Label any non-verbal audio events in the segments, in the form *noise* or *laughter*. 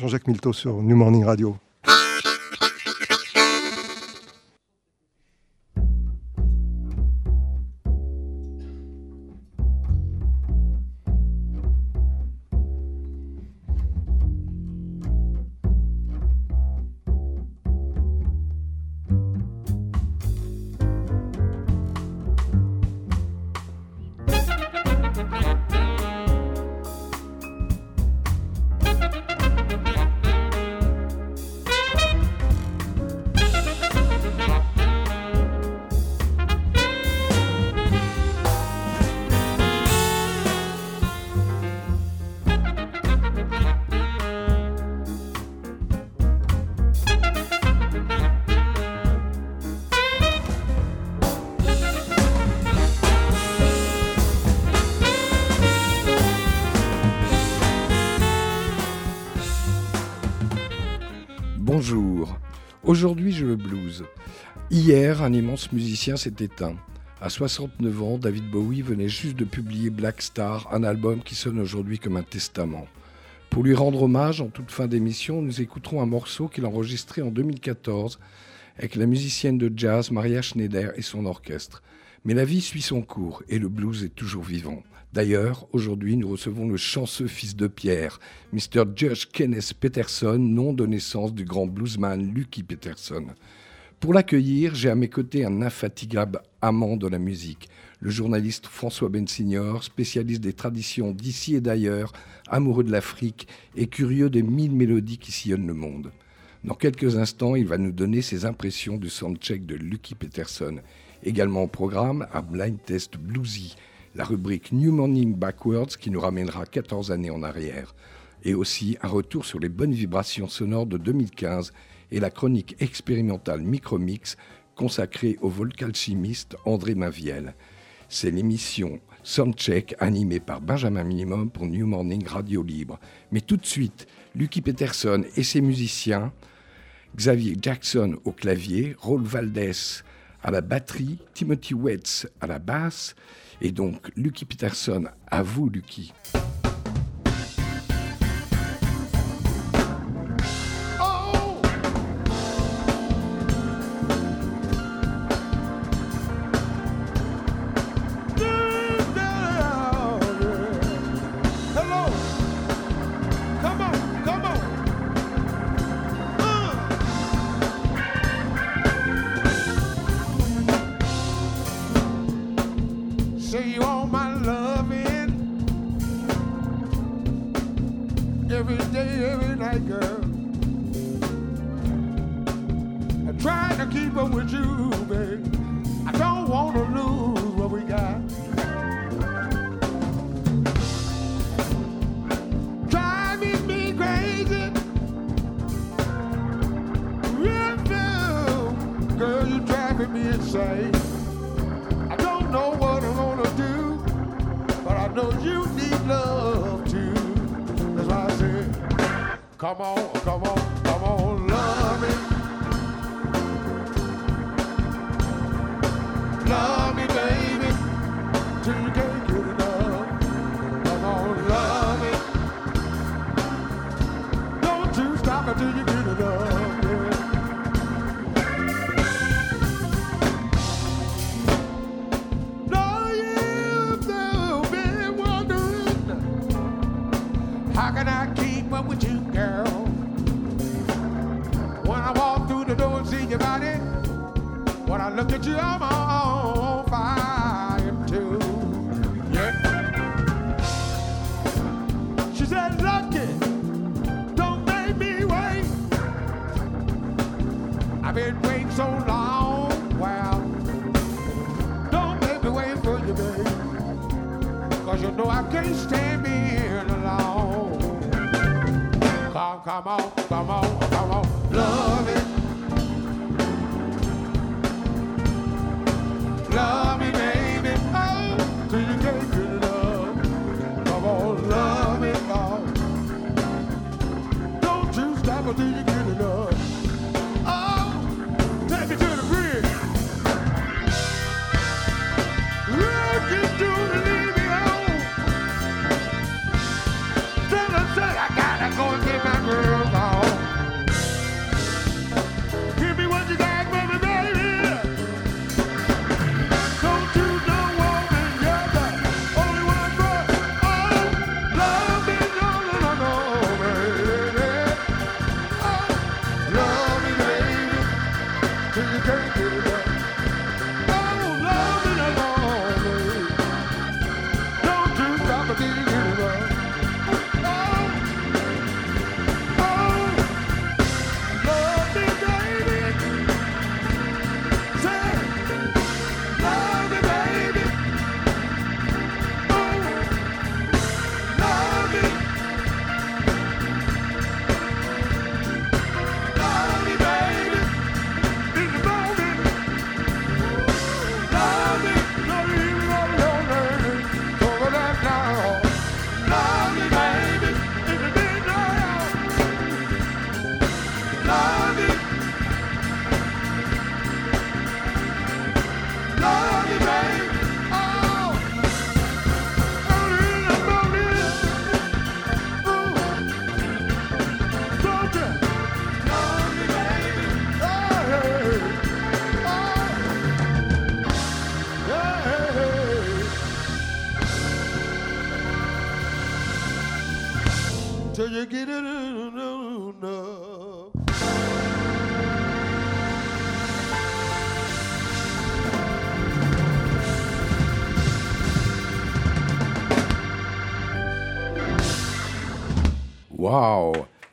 Jean-Jacques Milteau sur New Morning Radio. Un immense musicien s'est éteint. À 69 ans, David Bowie venait juste de publier Black Star, un album qui sonne aujourd'hui comme un testament. Pour lui rendre hommage, en toute fin d'émission, nous écouterons un morceau qu'il a enregistré en 2014 avec la musicienne de jazz Maria Schneider et son orchestre. Mais la vie suit son cours et le blues est toujours vivant. D'ailleurs, aujourd'hui, nous recevons le chanceux fils de Pierre, Mr. Judge Kenneth Peterson, nom de naissance du grand bluesman Lucky Peterson. Pour l'accueillir, j'ai à mes côtés un infatigable amant de la musique, le journaliste François Bensignor, spécialiste des traditions d'ici et d'ailleurs, amoureux de l'Afrique et curieux des mille mélodies qui sillonnent le monde. Dans quelques instants, il va nous donner ses impressions du soundcheck de Lucky Peterson. Également au programme, un blind test bluesy la rubrique New Morning Backwards qui nous ramènera 14 années en arrière, et aussi un retour sur les bonnes vibrations sonores de 2015 et la chronique expérimentale Micromix consacrée au volcalchimiste André Maviel. C'est l'émission Soundcheck animée par Benjamin Minimum pour New Morning Radio Libre. Mais tout de suite, Lucky Peterson et ses musiciens, Xavier Jackson au clavier, Raul Valdez à la batterie, Timothy Wetz à la basse, et donc, Lucky Peterson, à vous, Lucky.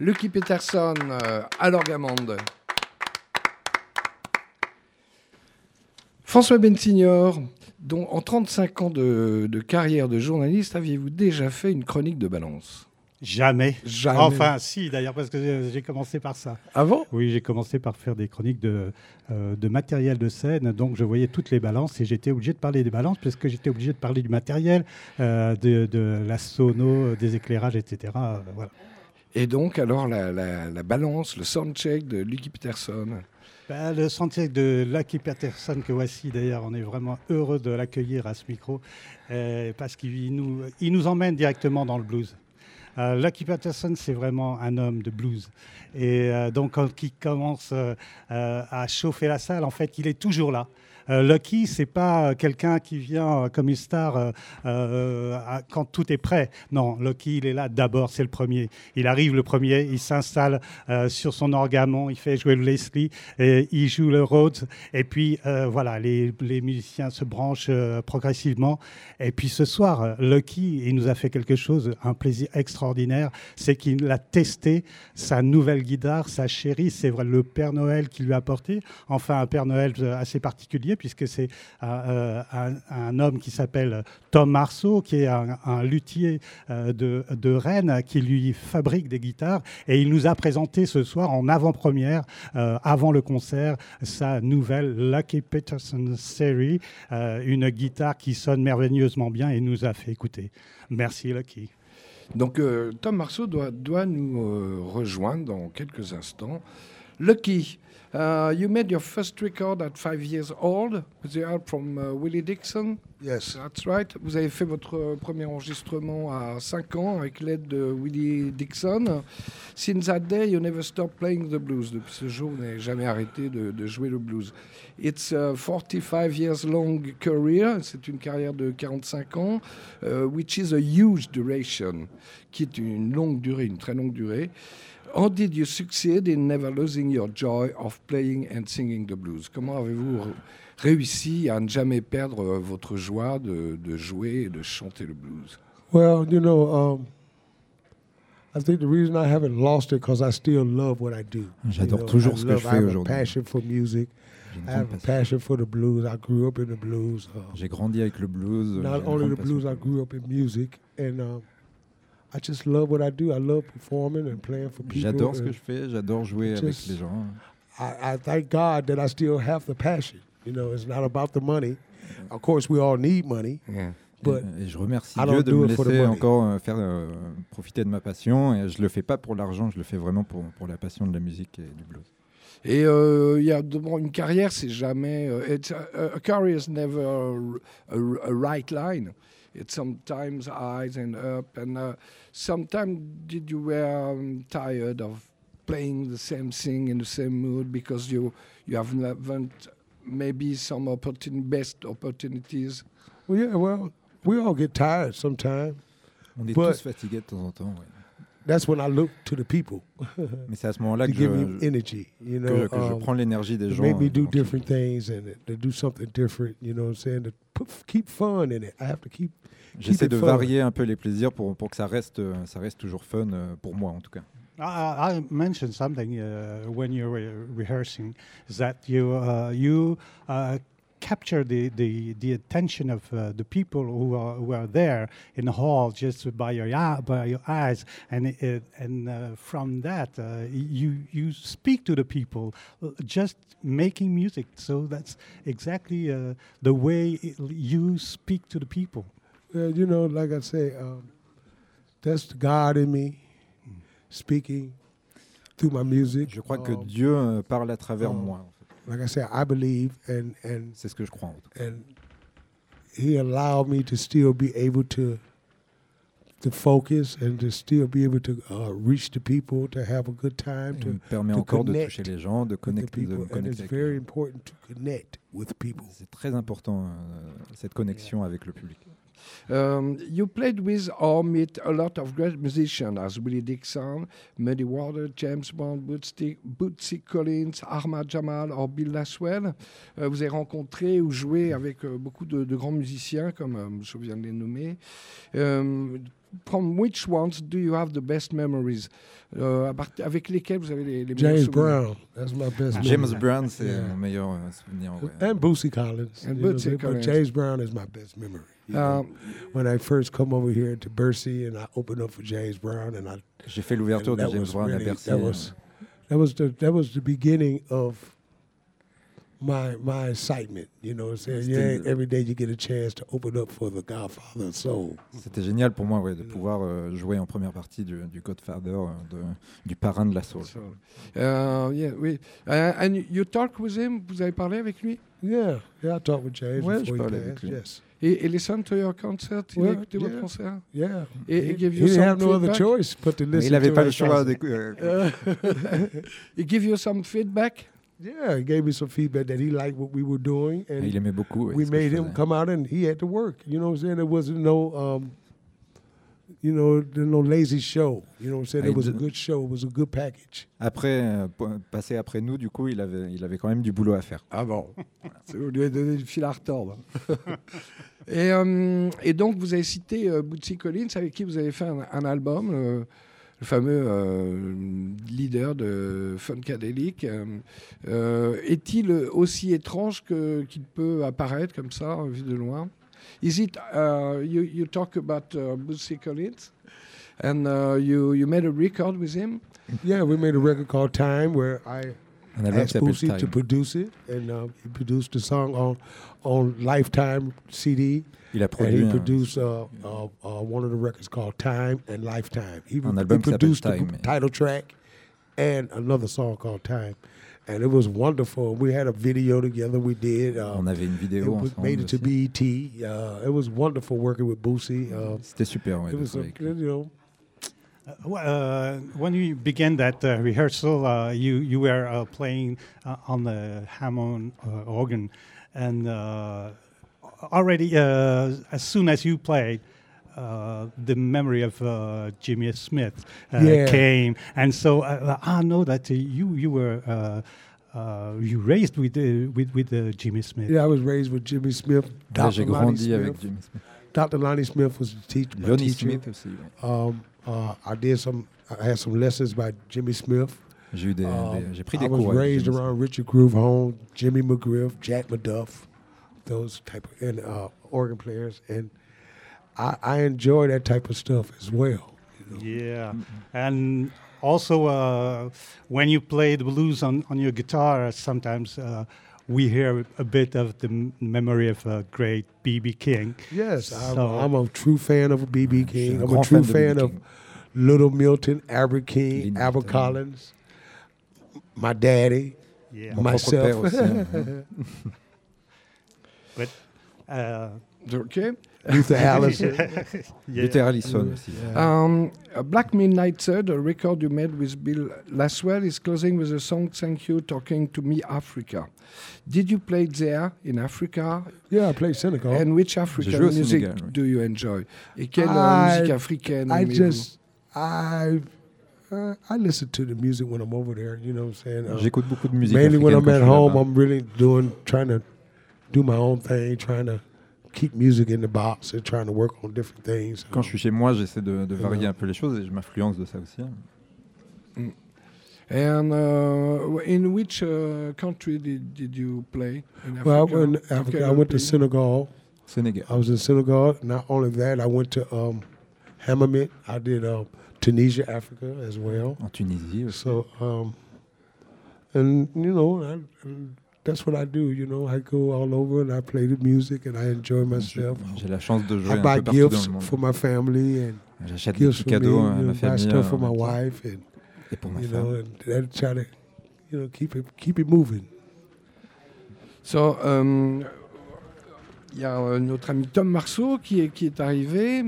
Lucky Peterson euh, à l'orgamande. François Bensignor, dont en 35 ans de, de carrière de journaliste, aviez-vous déjà fait une chronique de balance? Jamais. Jamais. Enfin, si, d'ailleurs, parce que j'ai- commencé par ça. Avant Oui, j'ai commencé par faire des chroniques de, euh, de matériel de scène, donc je voyais toutes les balances et j'étais obligé de parler des balances parce que j'étais obligé de parler du matériel, euh, de, de la sono, des éclairages, etc. euh, voilà. Et donc, alors, la, la- la balance, le soundcheck de Lucky Peterson. Bah, le sentier de Lucky Peterson que voici d'ailleurs, on est vraiment heureux de l'accueillir à ce micro euh, parce qu'il nous, il nous emmène directement dans le blues. Euh, Lucky Peterson, c'est vraiment un homme de blues. Et euh, donc, quand il commence à chauffer la salle, en fait, il est toujours là. Euh, Lucky, c'est pas euh, quelqu'un qui vient euh, comme une star quand tout est prêt. Non, Lucky, il est là d'abord, c'est le premier. Il arrive le premier, il s'installe sur son orgamon, il fait jouer le Leslie, et il joue le Rhodes. Et puis, voilà, les, musiciens se branchent progressivement. Et puis ce soir, Lucky, il nous a fait quelque chose, un plaisir extraordinaire, c'est qu'il a testé sa nouvelle guitare, sa chérie, c'est vrai, le Père Noël qui lui a apporté. Enfin, un Père Noël assez particulier, puisque c'est un, euh, un- homme qui s'appelle Tom Marceau, qui est un, luthier euh, de, de Rennes, qui lui fabrique des guitares. Et il nous a présenté ce soir, en avant-première, euh, avant le concert, sa nouvelle Lucky Peterson Series, euh, une guitare qui sonne merveilleusement bien et nous a fait écouter. Merci Lucky. Donc, euh, Tom Marceau doit, doit nous euh, rejoindre dans quelques instants. Lucky, uh, you made your first record at five years old with the help from uh, Willie Dixon. Yes. That's right. Vous avez fait votre euh, premier enregistrement à 5 ans avec l'aide de Willie Dixon. Since that day, you never stopped playing the blues. Depuis ce jour, vous n'avez jamais arrêté de, de jouer le blues. It's a 45 years long career. C'est une carrière de 45 ans, uh, which is a huge duration, qui est une longue durée, une très longue durée. How did you succeed in never losing your joy of playing and singing the blues? Comment avez-vous réussi à ne jamais perdre euh, votre joie de, de jouer et de chanter le blues? Well, you know, um, I think the reason I haven't lost it because I still love what I do. J'adore You know, toujours I ce que love- je I fais have a aujourd'hui. passion for music. I have a passion. for the blues. I grew up in the blues. Uh, J'ai grandi avec le blues. not only the blues, I grew up in music, and um, I just love what I do. I love performing and playing for people. J'adore ce que je fais, j'adore jouer avec Just- les gens. I, I thank God that I still have the passion. You know, it's not about the money. Of course, we all need money, but et, je remercie I Dieu don't de do me it for the laisser money. encore euh, faire euh, profiter de ma passion. Et je le fais pas pour l'argent, je le fais vraiment pour, pour la passion de la musique et du blues. Et euh, il y a bon, une carrière, c'est jamais. euh, it's a, a career is never a, a- a right line. It's sometimes highs and up, and uh, sometimes did you were um, tired of playing the same thing in the same mood because you you haven't maybe some opportun best opportunities? well, yeah, well, we all get tired sometimes. On est tous fatigués de temps en temps. ouais. That's when I look to the people Mais c'est à ce moment-là to que, give me je, energy. You que, know, que je um, prends l'énergie des gens. make me do different things and to do something different. You know what I'm saying? To put, keep fun in it. I have to keep. J'essaie it de fun. varier un peu les plaisirs pour, pour que ça reste, ça reste toujours fun euh, pour moi en tout cas. I, I mentioned something uh, when you were rehearsing is that you uh, you uh, capture the, the, the attention of uh, the people who are, who are there in the hall just by your eye, by your eyes and it, and uh, from that uh, you you speak to the people uh, just making music so that's exactly uh, the way it- you speak to the people Well, you know, like I say, um, that's God in me speaking through my music. Je crois que Um, Dieu euh, parle à travers oh. moi. Like I say, I believe, and and C'est ce que je crois. and He allowed me to still be able to to focus and to still be able to uh, reach the people, to have a good time, Il to me permet to encore de connect toucher les gens, de with the connecter, de people, me and connecter it's avec les very gens. important to connect with people. C'est très important euh, cette connexion avec le public. Um, you played with or met a lot of great musicians as Willie Dixon, Muddy Water, James Brown, Bootsy, Collins, Ahmad Jamal or Bill Laswell. Euh, vous avez rencontré ou joué avec euh, beaucoup de, de grands musiciens, comme euh, je viens de les nommer. Um, from which ones do you have the best memories Euh, à Avec lesquels vous avez les, les meilleurs James souvenirs? Brown, that's my best. James memory. Brown, c'est Yeah. mon meilleur euh, souvenir. ouais. And Bootsy Collins. And know, Bootsy but Collins. James Brown is my best memory. know. Um, when I first come over here to Bercy and I opened up for James Brown and I J'ai fait l'ouverture de James Brown à really- Bercy. That euh, was that was the that was the beginning of my my excitement. You know, what I'm saying? C'était yeah, every day you get a chance to open up for the Godfather of Soul. C'était génial pour moi ouais, de pouvoir euh, jouer en première partie du, du Godfather, euh, de- du parrain de la soul. so, uh, yeah, oui. Uh, and you- talk with him? Vous avez parlé avec lui? Yeah, yeah, I talked with James Ouais, je before he parlais avec passed. lui. Yes, Et, et listen to your concert? Il a écouté votre yeah. concert? yeah. Et- he, he gave he you didn't some have no other feedback? choice but to listen. il n'avait to pas le choix. *laughs* euh, give you some feedback? Yeah, he gave me some feedback that he liked what we were doing, and il aimait beaucoup. we ce que je made him faisais. come out and he had to work. You know what I'm saying? It wasn't no, um, you know, no lazy show. You know what I'm saying? I It was a good show. It was a good package. Après, euh, po- passer après nous, du coup, il avait, il avait quand même du boulot à faire. Ah bon? Vous lui avez donné du fil à retordre. *laughs* et, euh, et donc, vous avez cité euh, Bootsy Collins, avec qui vous avez fait un, un album, euh, le fameux euh, leader de Funkadelic. Euh, euh, Est-il aussi étrange qu'il peut apparaître comme ça, vu de loin? Is it, uh, you, talk about uh, Collins, and uh, you, you made a record with him? Yeah, we made a record called Time where I Album qui asked Boosie to produce it, and uh, he produced the song on on Lifetime CD, Il a and he un, produced uh, uh, uh, one of the records called Time and Lifetime. He, Un album s'appelle produced the Time. title track and another song called Time, and it was wonderful. We had a video together. We did. Uh, on avait une it vidéo ensemble. made it to. BET. Uh, it was wonderful working with Boosie. Uh, C'était super. Ouais, it was, a, you know, Uh, uh, when you began that uh, rehearsal, uh, you you were uh, playing uh, on the Hammond uh, organ, and uh, already uh, as soon as you played. Uh, the memory of uh, Jimmy Smith uh, Yeah. came, and so uh, I know that uh, you you were uh, uh, you raised with uh, with with uh, Jimmy Smith. yeah, I was raised with Jimmy Smith. Ouais, J'ai Dr. Lonnie grandi avec Smith. Jimmy Smith. Dr. Lonnie Smith was the teacher. Lonnie. Smith aussi. ouais. Um, uh, I did some. I had some lessons by Jimmy Smith. J'ai eu des, Um, des- j'ai pris I des was cours. avec raised around Richard Groove Home, Jimmy McGriff, Jack McDuff, those type of and uh, organ players, and I, I enjoy that type of stuff as well. Yeah, and also uh, when you play the blues on, on your guitar, sometimes uh, we hear a bit of the memory of a great BB King. Yes, I'm, I'm a true fan of BB King. I'm a grand true fan de fan of Little Milton, Albert King, Lynn Albert Collins, my daddy, Yeah, myself. père aussi. hein. but uh, OK. *laughs* Luther Allison. *laughs* yeah. Luther Allison aussi. Um, a Black Midnight Third, a record you made with Bill Laswell, is closing with the song Thank You Talking to Me Africa. Did you play there in Africa? Yeah, I played Senegal. And which African music Sénégal, oui. do you enjoy? Et quelle euh, I- musique africaine I just, I, uh, I listen to the music when I'm over there. You know what I'm saying? Uh, J'écoute beaucoup de musique. mainly when I'm at home. I'm really doing, trying to do my own thing, trying to keep music in the box and trying to work on different things. Quand je suis chez moi, j'essaie de, de varier Ouais. un peu les choses et je m'influence de ça aussi. hein. And uh, in which uh, country did, did you play in well, I went, to Africa, I went to? Senegal. Sénégal. I was in Senegal. Not only that, I went to um, Hammamet. I did uh, Tunisia, Africa as well. En Tunisie aussi. So, um, and you know, I, and that's what I do. You know, I go all over and I play the music and I enjoy myself. J'ai la chance de jouer I un buy peu partout dans gifts le monde. for my family and J'achète des gifts petits for me. cadeaux à know, ma buy famille stuff for my wife and et pour ma you know, femme. and and try to, you know, keep it keep it moving. So, um, il y a euh, notre ami Tom Marceau qui est, qui est arrivé.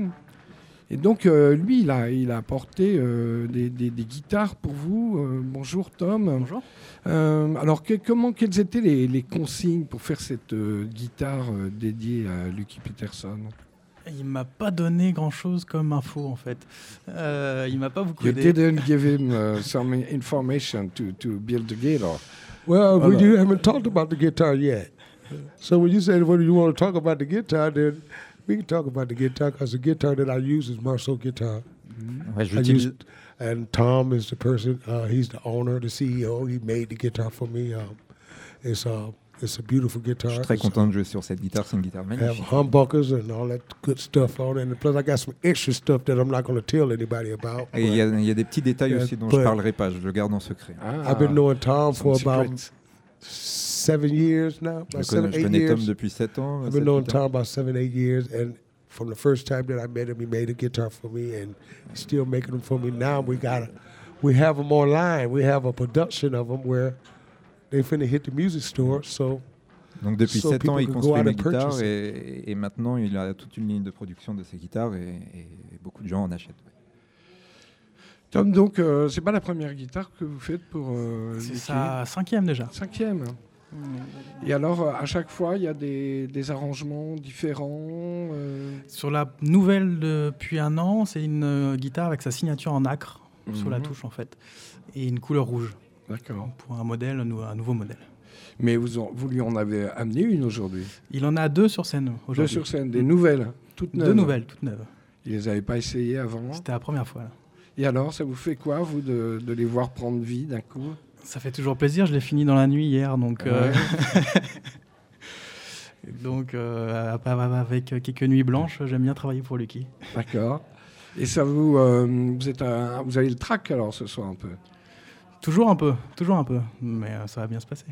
Et donc, euh, lui, il a, il a apporté euh, des, des- des guitares pour vous. Euh, bonjour, Tom. Bonjour. Euh, alors, que- comment, quelles étaient les, les consignes pour faire cette euh, guitare euh, dédiée à Lucky Peterson? Il m'a pas donné grand chose comme info en fait. Euh, il m'a pas beaucoup You aidé. didn't *laughs* give him uh, some information to, to build the guitar. Well, we Hold you haven't talked about the guitar yet. So when you say whether you want to talk about the guitar, then we can talk about the guitar because the guitar that I use is Marceau guitar. Ouais, I j'utilise- use, and Tom is the person. Uh, he's the owner, the CEO. He made the guitar for me. Um, it's uh, it's a beautiful Je guitar. suis très content de jouer sur cette guitare, c'est une guitare have magnifique. humbuckers and all that good stuff on it. And plus, I got some extra stuff that I'm not going to tell anybody about. Et il y, a- il y a des petits détails Yeah, aussi dont je parlerai pas, je le garde en secret. Ah, I've been knowing Tom for about secrets. Seven years now, Je, about seven, eight years. depuis 7 ans. I've sept, been knowing. Tom about seven, eight years, and from the first time that I met him, he made a guitar for me, and he's still making them for me. Now we got, a, we have them online. We have a production of them where they finna hit the music store. So Donc depuis So 7 ans, il can go construit out mes and purchase guitares et, et maintenant il a toute une ligne de production de ses guitares et, et beaucoup de gens en achètent. Tom, donc, euh, c'est pas la première guitare que vous faites pour. euh, C'est sa cinquième déjà. Cinquième. Et alors, euh, à chaque fois, il y a des, des arrangements différents. euh, Sur la nouvelle depuis un an, c'est une euh, guitare avec sa signature en acre sur la Mhm. touche en fait et une couleur rouge D'accord. pour un modèle, un nou- un nouveau modèle. Mais vous, en- vous lui en avez amené une aujourd'hui? Il en a deux sur scène Deux aujourd'hui. sur scène, des nouvelles, toutes neuves. Deux nouvelles, toutes neuves. Ils les avaient pas essayées avant? C'était la première fois. là. Et alors, ça vous fait quoi, vous, de, de les voir prendre vie d'un coup? Ça fait toujours plaisir. Je l'ai fini dans la nuit hier, donc euh, *laughs* donc euh, avec quelques nuits blanches, j'aime bien travailler pour Lucky. D'accord. Et ça vous, euh, vous êtes, un- vous avez le trac alors ce soir un peu? Toujours un peu, toujours un peu, mais euh, ça va bien se passer.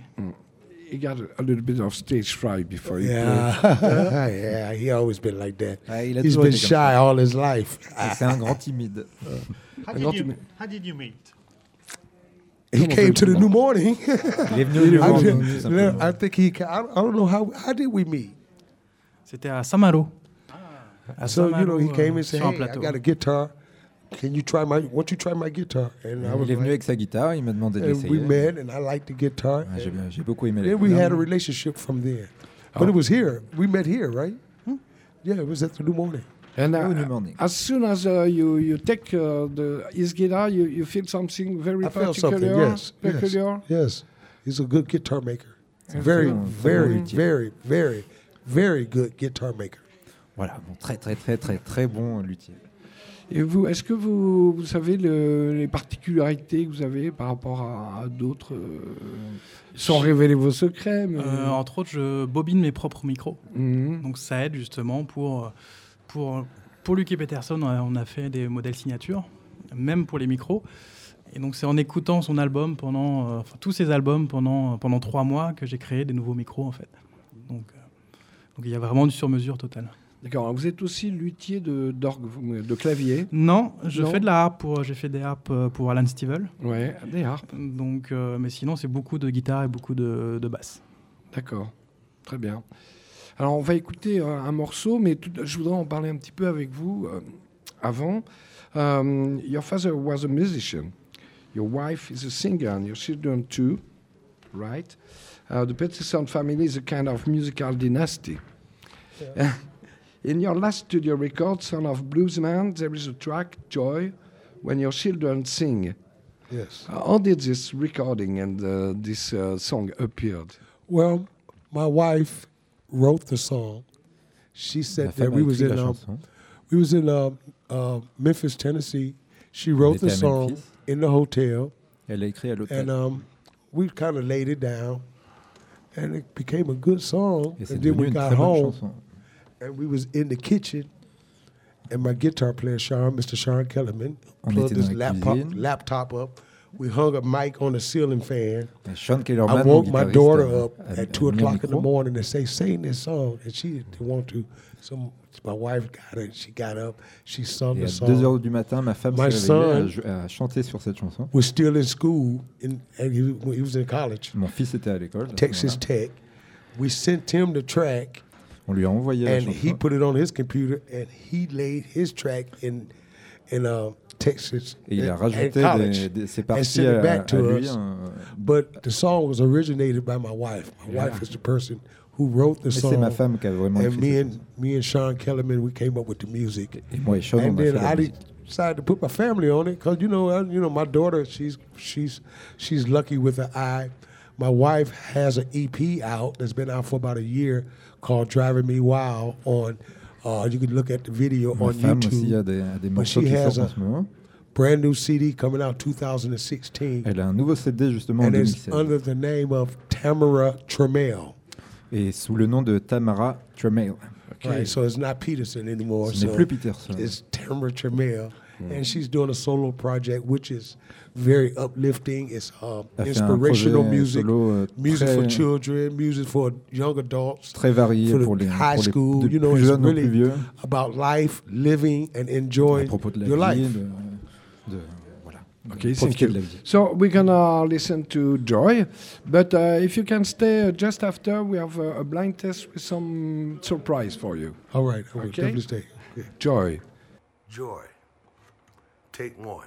You got a little bit of stage fright before you yeah, *laughs* yeah, he always been like that. Ah, il a He's toujours been été shy comme ça. all his life. C'est un grand timide. *laughs* Did, you, how did you meet? He came to the new morning. Il est venu au New *laughs* I, Morning, tout I think he. I don't, I don't know how. How did we meet? C'était à Saint-Malo. À ah, So you know, he came and uh, said, "Hey, I got a guitar. Can you try my? Won't you try my guitar?" And I was Il est venu like, avec sa guitare, il m'a demandé de and we met, and I liked the guitar. Ah, ouais, J'ai and j'ai beaucoup aimé then we had a relationship from there. But ah. it was here. We met here, right? Hmm? Yeah, it was at the new morning. And uh, New Morning. as soon as uh, you you take uh, the his guitar, you, you feel something very I particular. something. Yes, yes, peculiar? yes. He's a good guitar maker. C'est Very, very, very, very, very good guitar maker. Voilà, bon, très très très très très bon luthier. Et vous, est-ce que vous, vous savez le- les particularités que vous avez par rapport à, à d'autres, euh, sans révéler vos secrets mais... Euh, entre autres, je bobine mes propres micros. Mhm. Donc ça aide justement pour, pour, pour Lucky Peterson, on a- fait des modèles signature, même pour les micros. Et donc c'est en écoutant son album pendant, euh, enfin, tous ses albums pendant, pendant trois mois que j'ai créé des nouveaux micros en fait. Donc euh, donc il y a vraiment du sur-mesure total. D'accord. Vous êtes aussi luthier de de clavier? Non, je Non. fais de la harpe, j'ai fait des harpes pour Alan Stivell. Ouais, des harpes. Donc, euh, mais sinon c'est beaucoup de guitare et beaucoup de, de basse. D'accord. Très bien. Alors, on va écouter euh, un morceau, mais tout- je voudrais en parler un petit peu avec vous euh, avant. Um, your father was a musician. Your wife is a singer, and your children too, right? Uh, the Peterson family is a kind of musical dynasty. *laughs* In your last studio record, Son of Bluesman, there is a track, Joy, when your children sing. Yes. Uh, how did this recording and uh, this uh, song appeared? Well, my wife wrote the song. She said that we was in um, we was in uh, uh, Memphis, Tennessee. She wrote the song Memphis. in the hotel, Elle a écrit à l'hôtel. and um, we kind of laid it down, and it became a good song. Et And then we got home, chanson. and we was in the kitchen, and my guitar player, Sean, Mr. Sean Kellerman, On plugged his laptop, laptop up. We hung a mic on the ceiling fan. I woke my daughter up a- a at two o'clock in the morning and say, "Sing this song," and she didn't want to. So my wife got it. She got up. She sung Et the à song. 2 heures du matin, ma femme My s'est réveillée, son- a, a chanté sur cette chanson. Was still in school, in, and he, he was in college, Mon fils était à l'école. à Texas. Tech. We sent him the track, On lui a envoyé la and he put it on his computer, and he laid his track in in uh, Texas Et il a and- rajouté college. des, des- ses parties à, back à to lui. us. But the song was originated by my wife. My Yeah. wife is the person who wrote the Mais c'est song. ma femme qui a vraiment and me and me and Sean Kellerman, we came up with the music. Et moi et Sean, on and a fait then I decided to put my family on it because you know, I, you know, my daughter, she's she's she's lucky with her eye. My wife has an EP out that's been out for about a year called "Driving Me Wild." On, uh, you can look at the video Ma on femme aussi YouTube. a des, a des But morceaux she qui has sortent en a ce moment. brand new CD coming out 2016, Elle a un nouveau CD justement en and it's 2016. under the name of Tamara Tramiel. Et sous le nom de Tamara Tremail. Right, so it's not Peterson anymore. Ce n'est so plus Peterson. It's Tamara Tramiel, and she's doing a solo project, which is very uplifting. It's uh, Elle fait un inspirational music, euh, music for children, music for young adults, très varié for the pour les, high pour les school. de you know, it's really vieux. about life, living, and enjoying propos de la your life. de, de- voilà. Okay, thank you. de la vie. So we're gonna listen to Joy, but uh, if you can stay uh, just after, we have uh, a blind test with some surprise for you. All right, all right, Okay. definitely stay. Okay. Joy. Joy. Take one.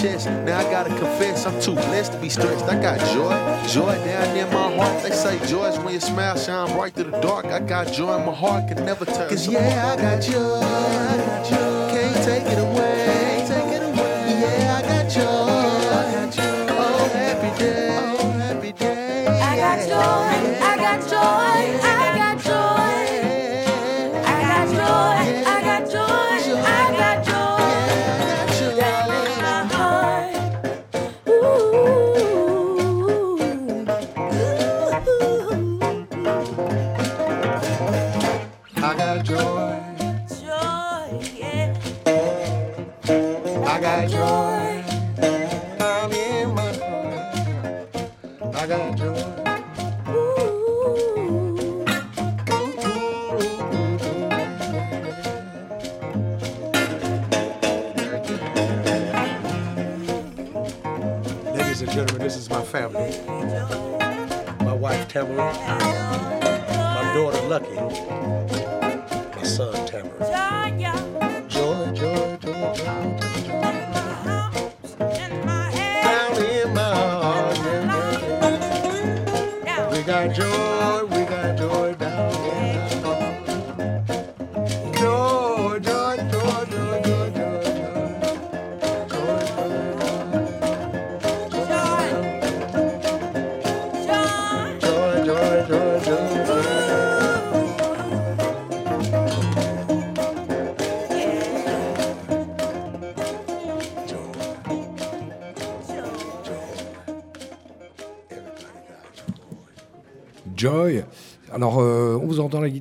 chest. Now I gotta confess, I'm too blessed to be stressed. I got joy, joy down in my heart. They say joy is when your smile shine bright through the dark. I got joy in my heart, can never turn. Cause yeah, I got joy, I got joy. Can't take it away, take it away. Yeah, I got joy, I got joy. Oh, happy day, oh, happy day. I got joy, I got joy,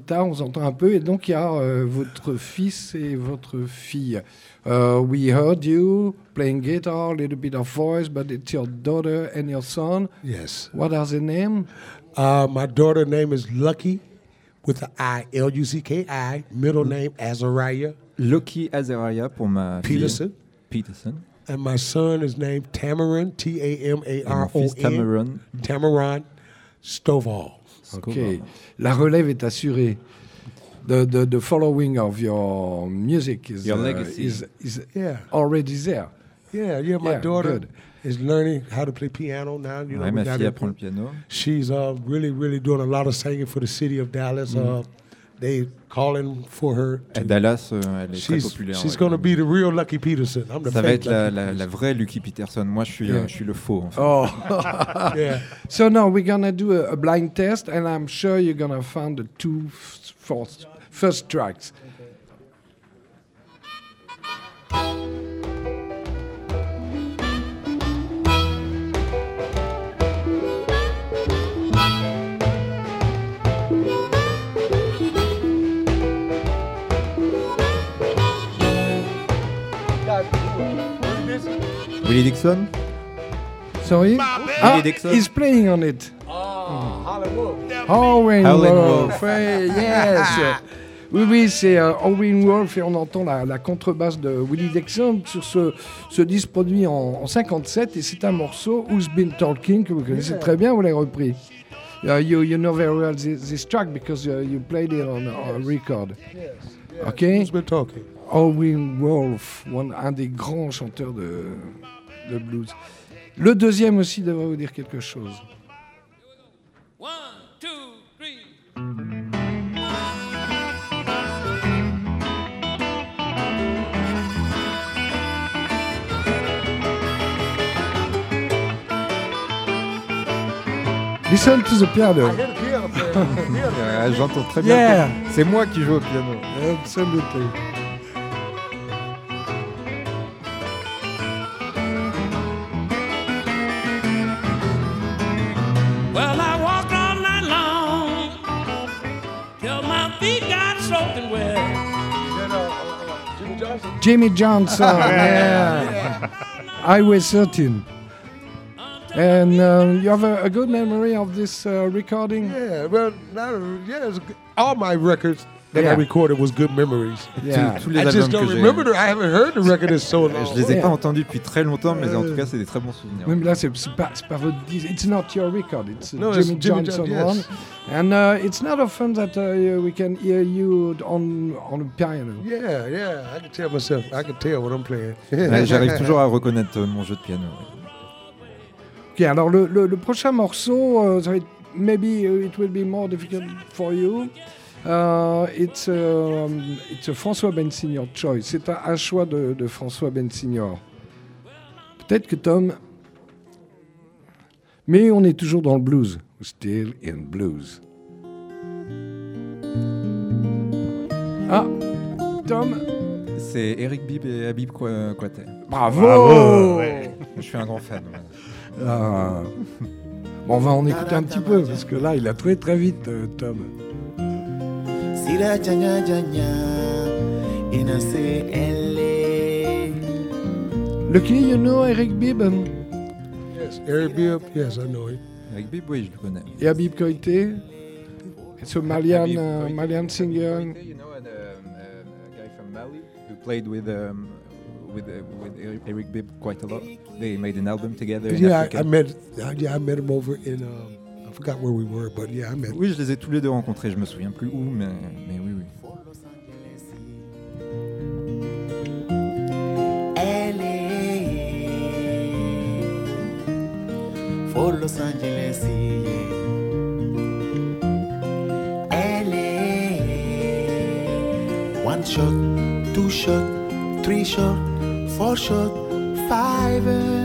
guitare, on vous entend un peu, et donc il y a euh, votre fils et votre fille. Uh, we heard you playing guitar, a little bit of voice, but it's your daughter and your son. Yes. What are the name? Uh, my daughter name is Lucky with the I, L U C K I. Middle name Azariah Loki Azariah pour ma Peterson. fille. Peterson. And my son is named Tamarin, T A M A Et mon R O fils N. Tamaron. Tamaron Stovall. Ok. La relève est assurée. The, the, the following of your music is, Your uh, is, is Yeah. already there. Yeah, yeah. My Yeah, daughter good. is learning how to play piano now. You know, Ouais, ma fille her- apprend le piano. She's uh, really, really doing a lot of singing for the city of Dallas. Uh, they calling for her. À Dallas, euh, elle est très she's populaire. she's to be the real Lucky Peterson. I'm the Ça va être la, vraie Lucky Peterson. Moi, je suis, Yeah. euh, je suis le faux. En fait. Oh. *laughs* Yeah. so now we're gonna do a, a blind test, and I'm sure you're gonna find the two first, first tracks. Willie Dixon Sorry? Ah, Dixon. he's playing on it. Howlin' Howlin' Wolf. Wolf. ouais, *laughs* yes. Oui, oui, c'est euh, Howlin' Wolf et on entend la, la contrebasse de Willie Dixon sur ce, ce disque produit en, en 57 et c'est un morceau Who's Been Talking que vous connaissez très bien, vous l'avez repris. Uh, you, you know very well this, this track because uh, you played it on a record. Okay? Who's been talking? Owen Wolf, one- un des grands chanteurs de, de blues. Le deuxième aussi devrait vous dire quelque chose. Listen to the piano. *laughs* J'entends très bien. Yeah. C'est moi qui joue au piano. Absolutely. Jimmy Johnson, *laughs* yeah. Highway 13. And um, you have a, a good memory of this uh, recording? Yeah, well, not, yeah, all my records that Yeah. I recorded was good memories. Yeah. Tous les I just que don't j'ai. remember. The, I haven't heard the record in so long. Je les ai Yeah. pas entendus depuis très longtemps, mais en tout cas, c'est des très bons souvenirs. Même là, c'est pas, pas votre disque. It's not your record. It's uh, No, it's Jimmy Jimmy Johnson John- one. yes. And uh, it's not often that uh, we can hear you on on a piano. Yeah, yeah, I can tell myself. I can tell what I'm playing. Ouais, *laughs* J'arrive toujours à reconnaître euh, mon jeu de piano. Ok, alors le, le, le prochain morceau, euh, ça va être- maybe uh, it will be more difficult for you. Uh, it's, um, it's a François Bensignor choice. C'est un, un choix de, de François Bensignor. Peut-être que Tom. Mais on est toujours dans le blues. Still in blues. Ah, Tom, C'est Eric Bibb et Habib Kwater. bravo, Bravo, ouais. Je suis un grand fan. ouais. Ah. Bon, on va en écouter un petit peu, parce que là, il a trouvé très vite, euh, Tom. Sira janya janya ina se elle Lucky, you know Eric Bibb yes, Eric Bibb. Yes, I know him. Eric Bibb, oui, je le connais. et Habib Koité. It's a Malian, uh, Malian singer. You know, and, um, a guy from Mali who played with um, with uh, with Eric- Eric Bibb quite a lot. They made an album together. in Yeah, I, Africa. I met. uh, Yeah, I met him over in. Um, I forgot where we were, but yeah, I met. Oui, je les ai tous les deux rencontrés. Je me souviens plus où, mais, mais oui, oui. elle for Los Angeles elle one shot two shot three shot four shot five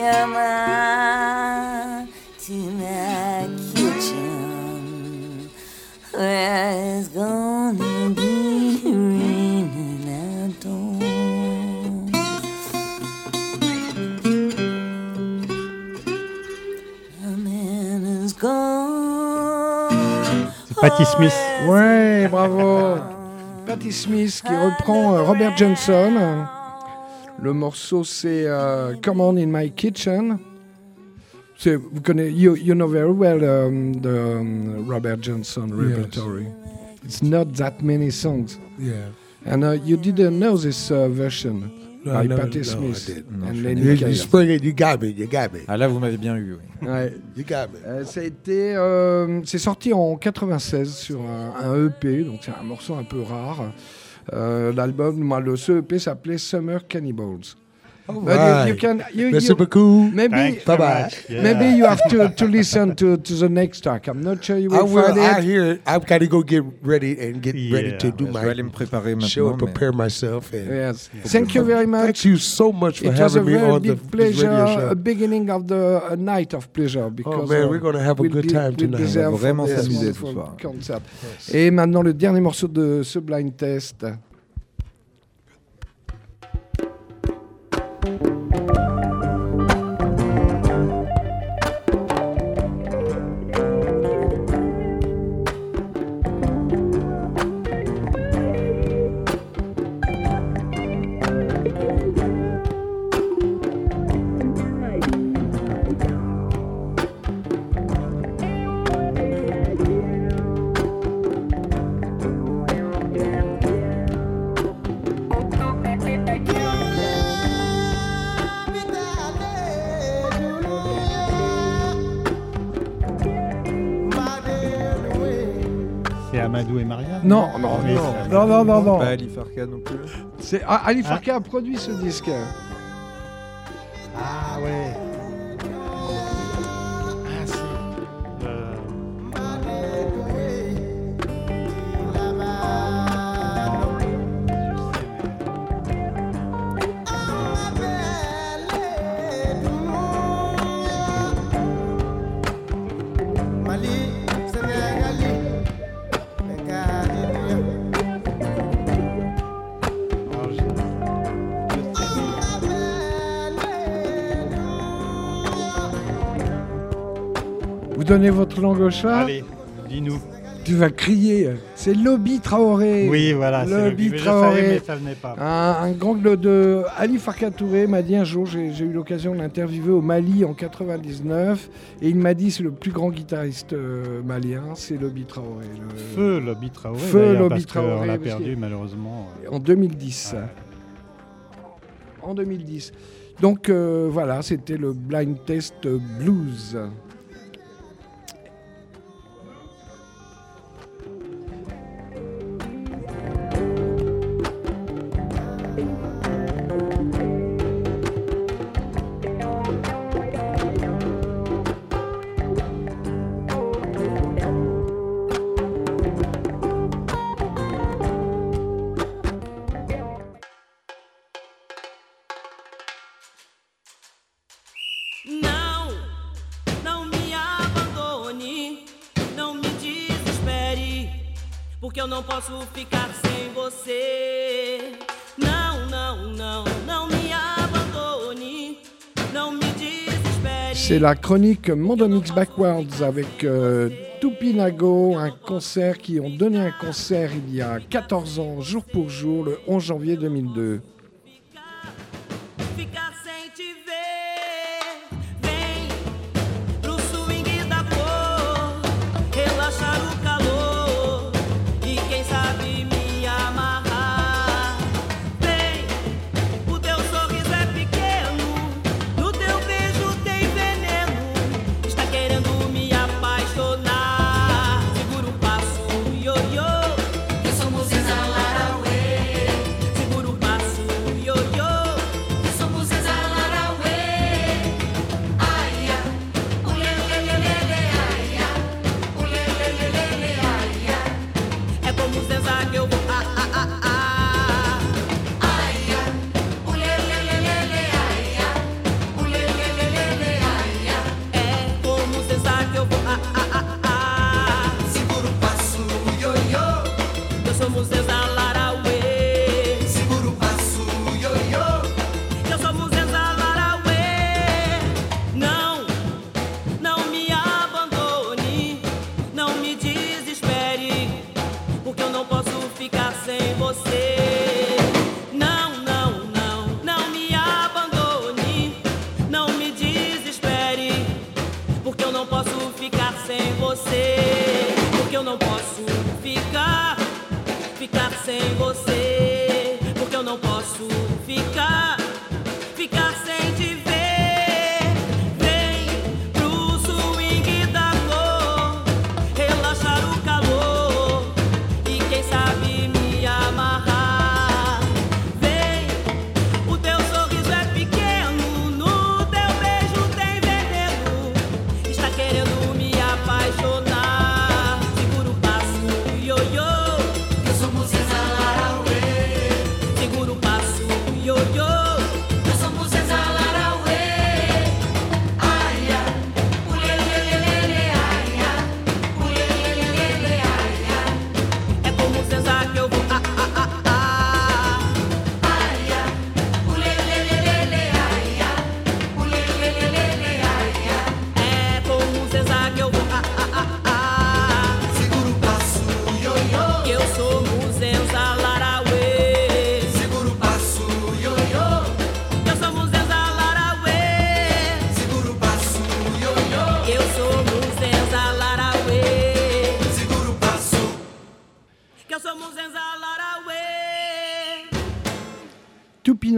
on to my kitchen where it's gonna be raining outdoors. The man is gone. Patti Smith. Ouais, bravo. Patti Smith qui reprend euh, Robert Johnson. Le morceau c'est euh, Come On in My Kitchen. Vous connaissez, you, you know very well um, the um, Robert Johnson repertory. It's not that many songs. Yeah. And uh, you didn't know this uh, version No, by no, Patti no, I Smith didn't. and je Lenny You, you spring it. You got me. You got me. Ah là, vous m'avez bien eu. Oui. Ouais. You got me. Euh, ça a été, euh, c'est sorti en 96 sur un, un EP, donc c'est un morceau un peu rare. Euh, L'album, moi, le EP s'appelait Summer Cannibals. All you- right. you, can, you, Merci you- beaucoup. maybe, Thanks Bye bye. Yeah. maybe you have to, to *laughs* listen to, to the next track. I'm not sure you I will will. find I it. hear it. I've got to go get ready and get ready to do Je vais aller my me préparer show and prepare myself. And Yes. Thank you very much. Thank you so much for It a having me on the big this pleasure, radio a show. beginning of the a night of pleasure. Because, Oh man, uh, we're gonna have a we'll good time we'll be tonight. On va vraiment s'amuser ce wonderful soir. concert. Et maintenant, le dernier morceau de ce blind test. Non, non, non, non. Pas Ali Farka non plus. C'est ah, Ali Farka a produit ce disque. Ah ouais. Votre langue au chat Allez, dis-nous. Tu vas crier. C'est Lobby Traoré. Oui, voilà, c'est Lobby Traoré. mais ça venait pas. Un, un grand de, Ali Farka Touré m'a dit un jour, j'ai j'ai eu l'occasion de l'interviewer au Mali en 99, et il m'a dit c'est le plus grand guitariste euh, malien, c'est Lobby Traoré. le- Feu Lobby Traoré. Feu Lobby parce Traoré, l'a parce perdu malheureusement. euh, En 2010. Ouais. En 2010. Donc euh, voilà, c'était le blind test blues. Posso ficar sem você. Não, não, não, não me abandone, não me desespere. C'est la chronique Mondomix Backwards avec euh, Tupinago, un concert qui ont donné un concert il y a 14 ans, jour pour jour, le 11 janvier 2002.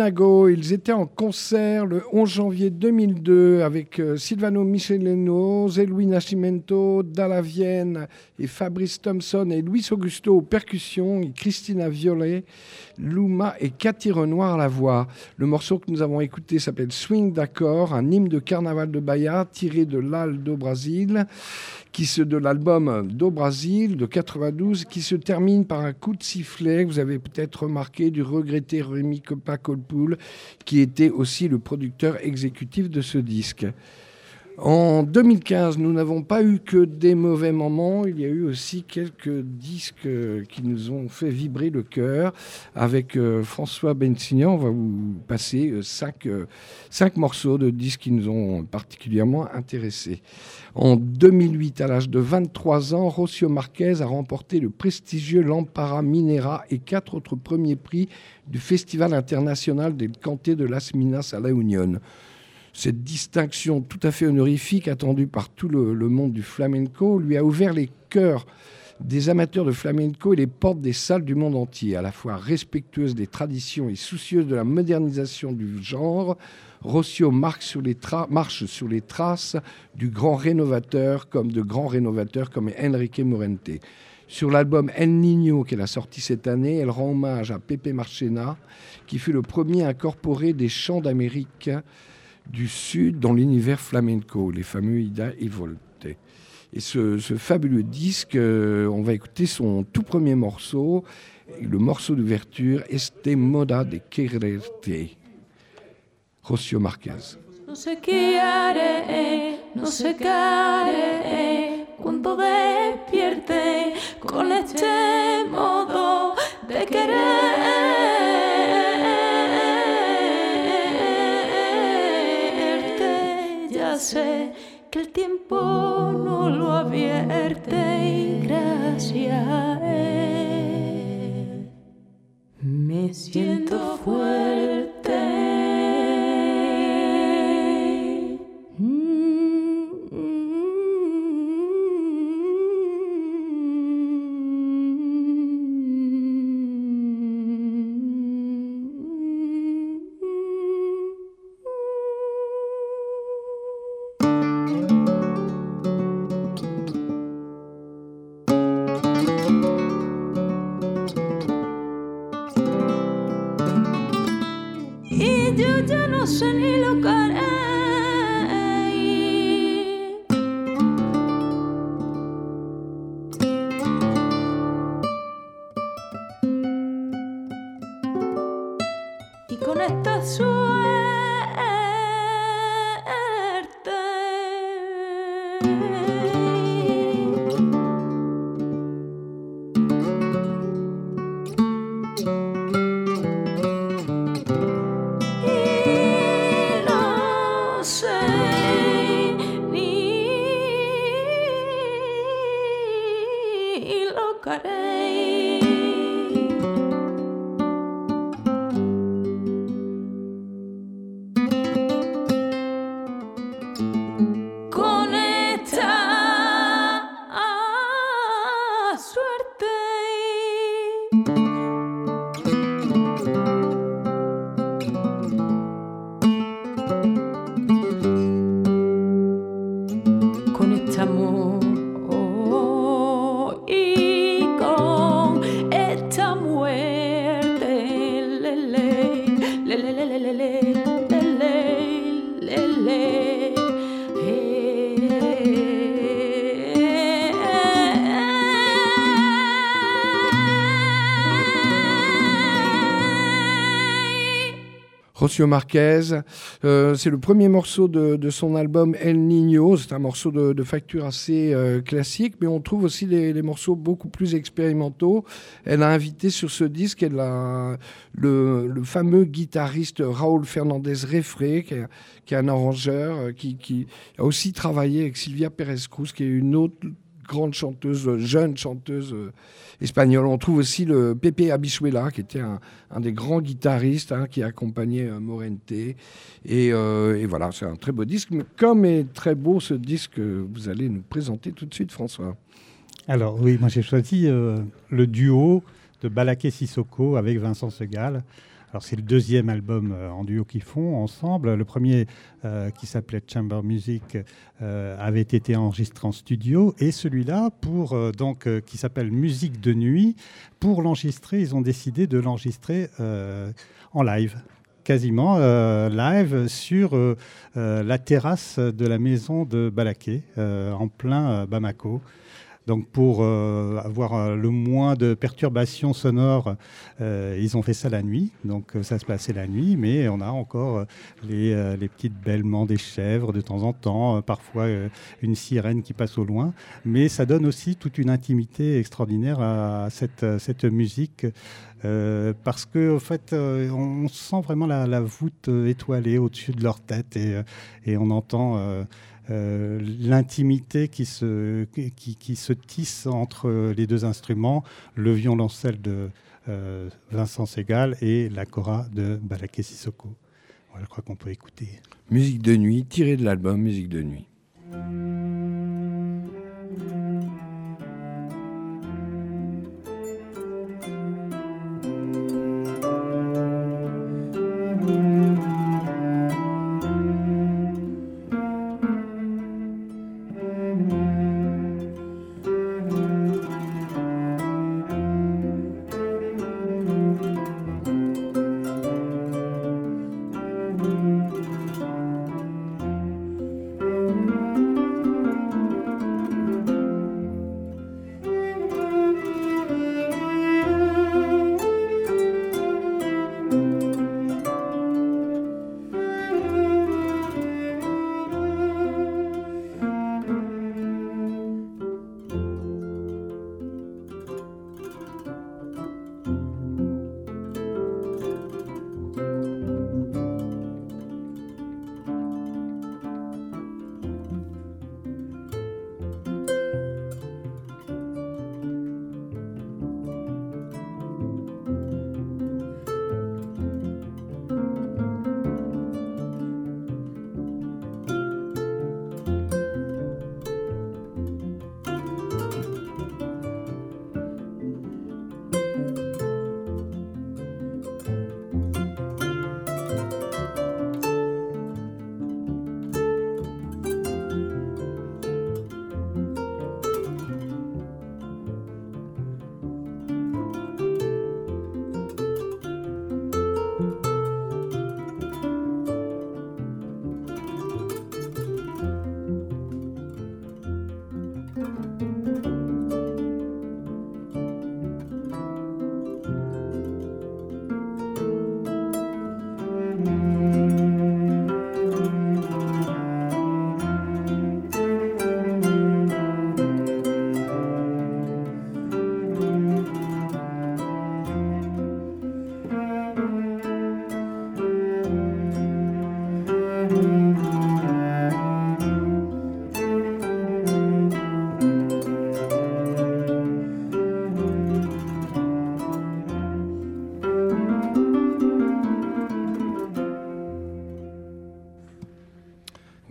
Ils étaient en concert le 11 janvier 2002 avec euh, Silvano Micheleno, Zelui Nascimento, Dalla Vienne et Fabrice Thompson et Luis Augusto aux percussions et Christina Violet, Luma et Cathy Renoir à la voix. Le morceau que nous avons écouté s'appelle Swing d'accord, un hymne de carnaval de Bahia tiré de l'Al do Brasil qui se, de l'album Do Brasil de 92, qui se termine par un coup de sifflet, vous avez peut-être remarqué, du regretté Rémi Copa Colpoul, qui était aussi le producteur exécutif de ce disque. En 2015, nous n'avons pas eu que des mauvais moments, il y a eu aussi quelques disques euh, qui nous ont fait vibrer le cœur. Avec euh, François Bensignan, on va vous passer euh, cinq, morceaux de disques qui nous ont particulièrement intéressés. En 2008, à l'âge de 23 ans, Rocio Marquez a remporté le prestigieux Lampara Minera et quatre autres premiers prix du Festival international del Cante de Las Minas à La Union. Cette distinction tout à fait honorifique, attendue par tout le, monde du flamenco, lui a ouvert les cœurs des amateurs de flamenco et les portes des salles du monde entier. À la fois respectueuse des traditions et soucieuse de la modernisation du genre, tra- marche sur les traces du grand rénovateur, comme de grands rénovateurs comme Enrique Morente. Sur l'album El Niño qu'elle a sorti cette année, elle rend hommage à Pepe Marchena, qui fut le premier à incorporer des chants d'Amérique du Sud dans l'univers flamenco, les fameux Ida y Volte. Et ce, fabuleux disque, euh, on va écouter son tout premier morceau, et le morceau d'ouverture, Este Moda de Quererte, Rocio Marquez. No se quiere, no cuando despierte con este modo de quererte. Que el tiempo no lo advierte y gracias a él me siento fuerte. got it. Marquez, euh, c'est le premier morceau de, de son album El Niño. C'est un morceau de, de facture assez euh, classique, mais on trouve aussi des, des morceaux beaucoup plus expérimentaux. Elle a invité sur ce disque le, le fameux guitariste Raúl Fernandez Refré, qui est, qui est un arrangeur, euh, qui, qui a aussi travaillé avec Sylvia Pérez Cruz, qui est une autre grande chanteuse, euh, jeune chanteuse euh, espagnole. On trouve aussi le Pepe Abisuela, qui était un, des grands guitaristes hein, qui accompagnait euh, Morente. Et, voilà, c'est un très beau disque. Mais comme est très beau ce disque que vous allez nous présenter tout de suite, François. Alors oui, moi j'ai choisi le duo de Balaké Sissoko avec Vincent Segal. C'est le deuxième album euh, en duo qu'ils font ensemble. Le premier euh, qui s'appelait Chamber Music euh, avait été enregistré en studio et celui-là qui s'appelle Musique de nuit. Pour l'enregistrer, ils ont décidé de l'enregistrer en live quasiment live sur la terrasse de la maison de Balaké, en plein Bamako. Donc pour euh, avoir euh, le moins de perturbations sonores, euh, ils ont fait ça la nuit. Donc ça se passait la nuit, mais on a encore les, petites bêlements des chèvres de temps en temps, parfois une sirène qui passe au loin. Mais ça donne aussi toute une intimité extraordinaire à cette musique. Euh, parce que en fait, euh, on sent vraiment la, voûte euh, étoilée au-dessus de leur tête et, on entend l'intimité qui se, qui, se tisse entre les deux instruments, le violoncelle de Vincent Segal et la cora de Balaké Sissoko. Je crois qu'on peut écouter. Musique de nuit, tiré de l'album Musique de nuit.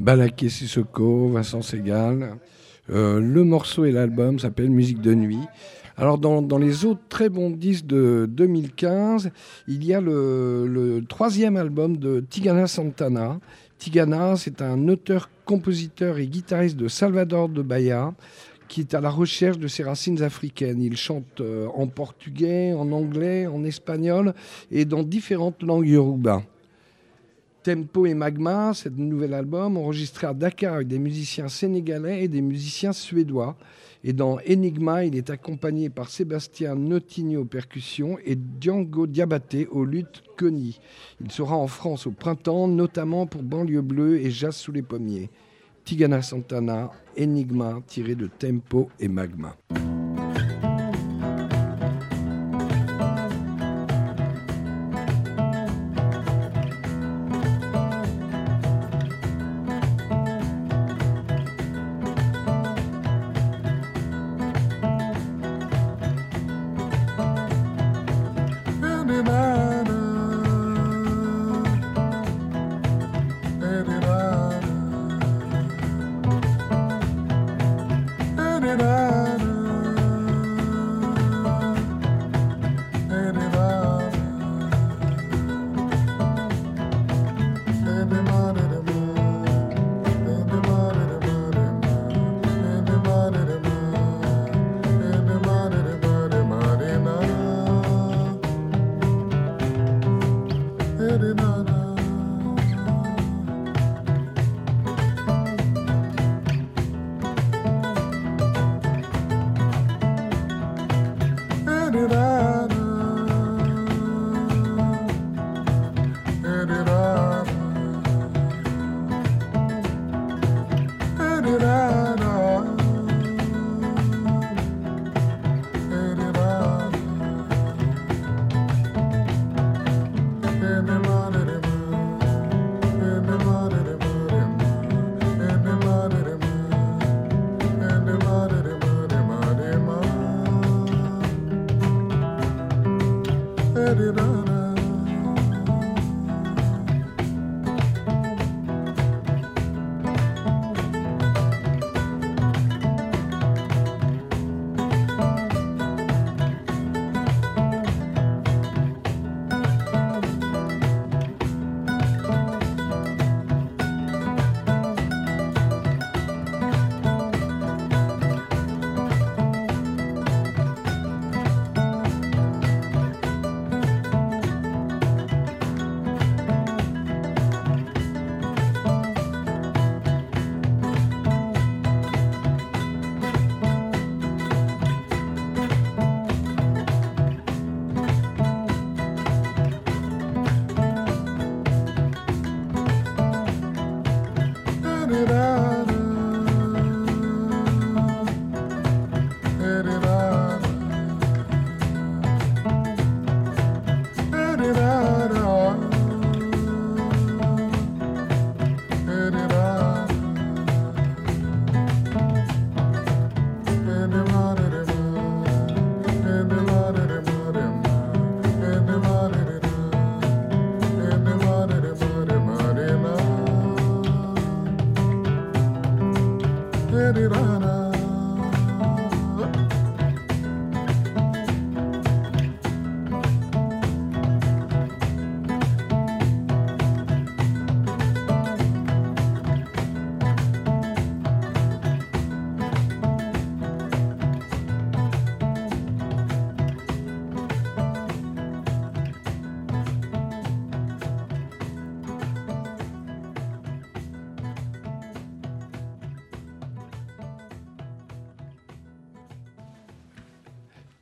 Balaké Sissoko, Vincent Segal. Euh, le morceau et l'album s'appellent Musique de nuit. Alors dans, les autres très bons disques de 2015, il y a le, le troisième album de Tigana Santana. Tigana, c'est un auteur, compositeur et guitariste de Salvador de Bahia qui est à la recherche de ses racines africaines. Il chante euh, en portugais, en anglais, en espagnol et dans différentes langues yoruba. Tempo et Magma, cet nouvel album, enregistré à Dakar avec des musiciens sénégalais et des musiciens suédois. Et dans Enigma, il est accompagné par Sébastien Notigny aux percussions et Django Diabaté aux luttes Connie. Il sera en France au printemps, notamment pour Banlieue Bleue et Jazz sous les pommiers. Tigana Santana, Enigma, tiré de Tempo et Magma.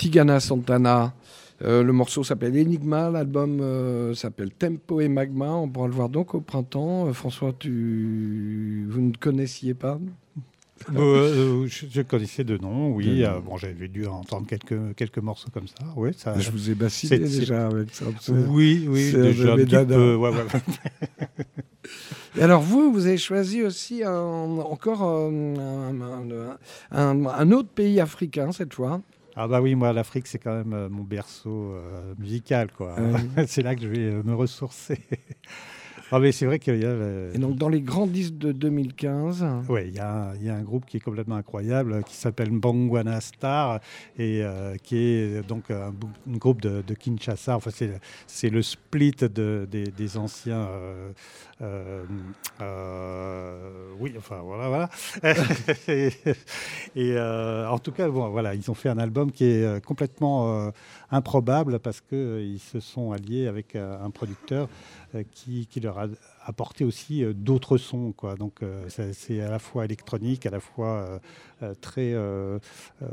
Tigana Santana. Euh, le morceau s'appelle Enigma, l'album euh, s'appelle Tempo et Magma. On pourra le voir donc au printemps. Euh, François, tu... vous ne connaissiez pas? Je, je, connaissais de nom, oui. Bon, j'avais dû entendre quelques, quelques morceaux comme ça. Oui, ça je vous ai bassité déjà avec ça. Oui, oui, déjà un petit peu. Ouais, ouais. *laughs* Et alors vous, vous avez choisi aussi un, encore un, un, un, autre pays africain cette fois. Ah bah oui, moi l'Afrique c'est quand même euh, mon berceau euh, musical quoi. *laughs* c'est là que je vais me ressourcer. *laughs* Ah, mais c'est vrai qu'il y a. le- Et donc, dans les grands disques de 2015, Oui, il y, a un- il y a un groupe qui est complètement incroyable qui s'appelle Mbangwana Star et euh, qui est donc un, groupe de, de Kinshasa. Enfin, c'est, le split de- des, des anciens. euh, euh, oui, enfin voilà, voilà. *laughs* et et, en tout cas, bon, voilà, ils ont fait un album qui est complètement improbable parce qu'ils se sont alliés avec euh, un producteur euh, qui, qui leur a apporté aussi euh, d'autres sons. Quoi. Donc euh, c'est à la fois électronique, à la fois euh, euh, très... euh, euh,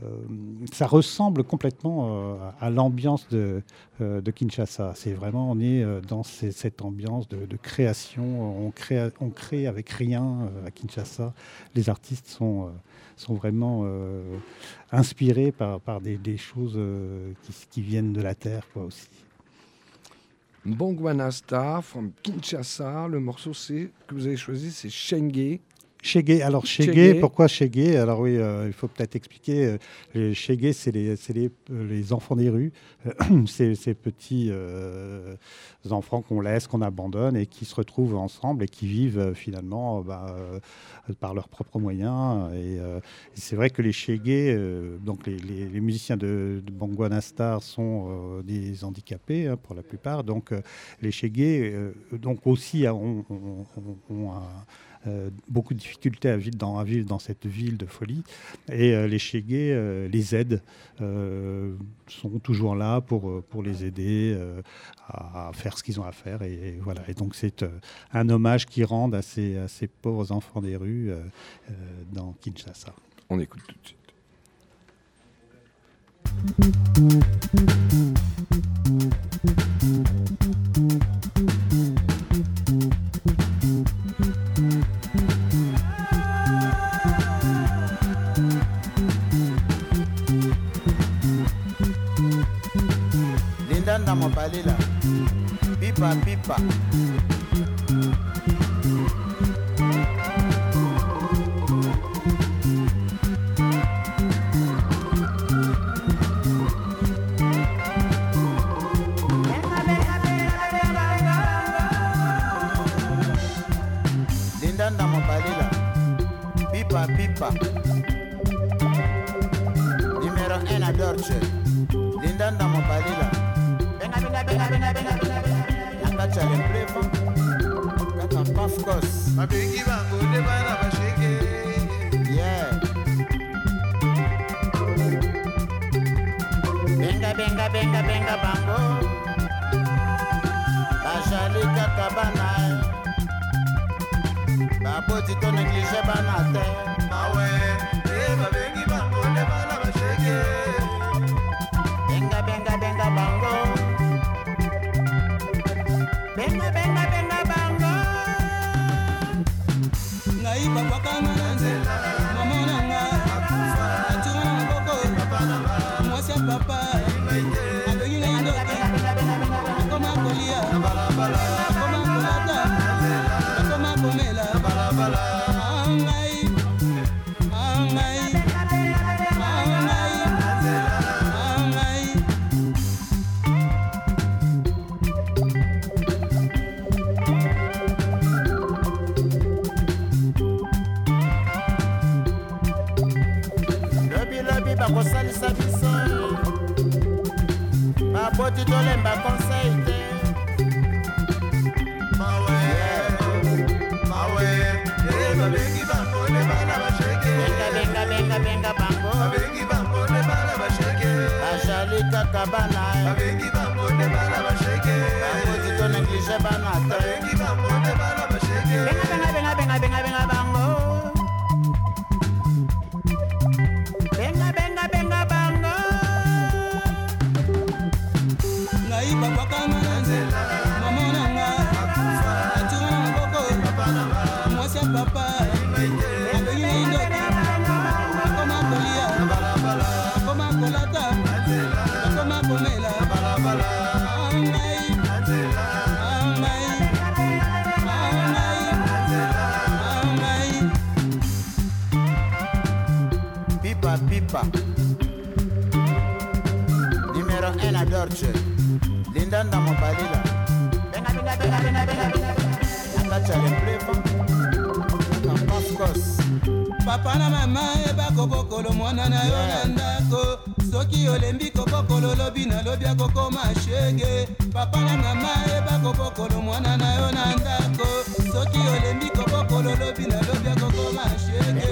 ça ressemble complètement euh, à l'ambiance de, euh, de Kinshasa. C'est vraiment, on est euh, dans cette ambiance de, de création. On crée, on crée avec rien euh, à Kinshasa. Les artistes sont... sont vraiment euh, inspirés par, par des, choses euh, qui, qui viennent de la terre quoi, aussi. Mbongwana Star from Kinshasa. Le morceau c'est que vous avez choisi, c'est Shenge. Shege, alors Shege. pourquoi Shege Alors oui, euh, il faut peut-être expliquer. euh, les Shege, c'est les, les, euh, les enfants des rues, *clears throat* c'est ces petits euh, enfants qu'on laisse, qu'on abandonne et qui se retrouvent ensemble et qui vivent finalement bah, par leurs propres moyens. Et, euh, et c'est vrai que les Shege, euh, donc les, musiciens de, de Bangwana Star sont des handicapés hein, pour la plupart. Donc les Shege, euh, donc aussi hein, ont, ont- ont- ont un- beaucoup de difficultés à vivre dans, cette ville de folie. Et euh, les Shege euh, les aident, euh, sont toujours là pour, euh, les aider euh, à, faire ce qu'ils ont à faire. Et, voilà. Et donc c'est euh, un hommage qu'ils rendent à ces, pauvres enfants des rues euh, euh, dans Kinshasa. On écoute tout de suite. Sabiba. Papa papa na mama yeba kobokolo mwana na yo na ndako. Soki olembi kobokolo lobi nalobi akokoma shege. Papa na mama yeba kobokolo mwana na yo na ndako. Soki olembi kobokolo lobi nalobi akokoma shege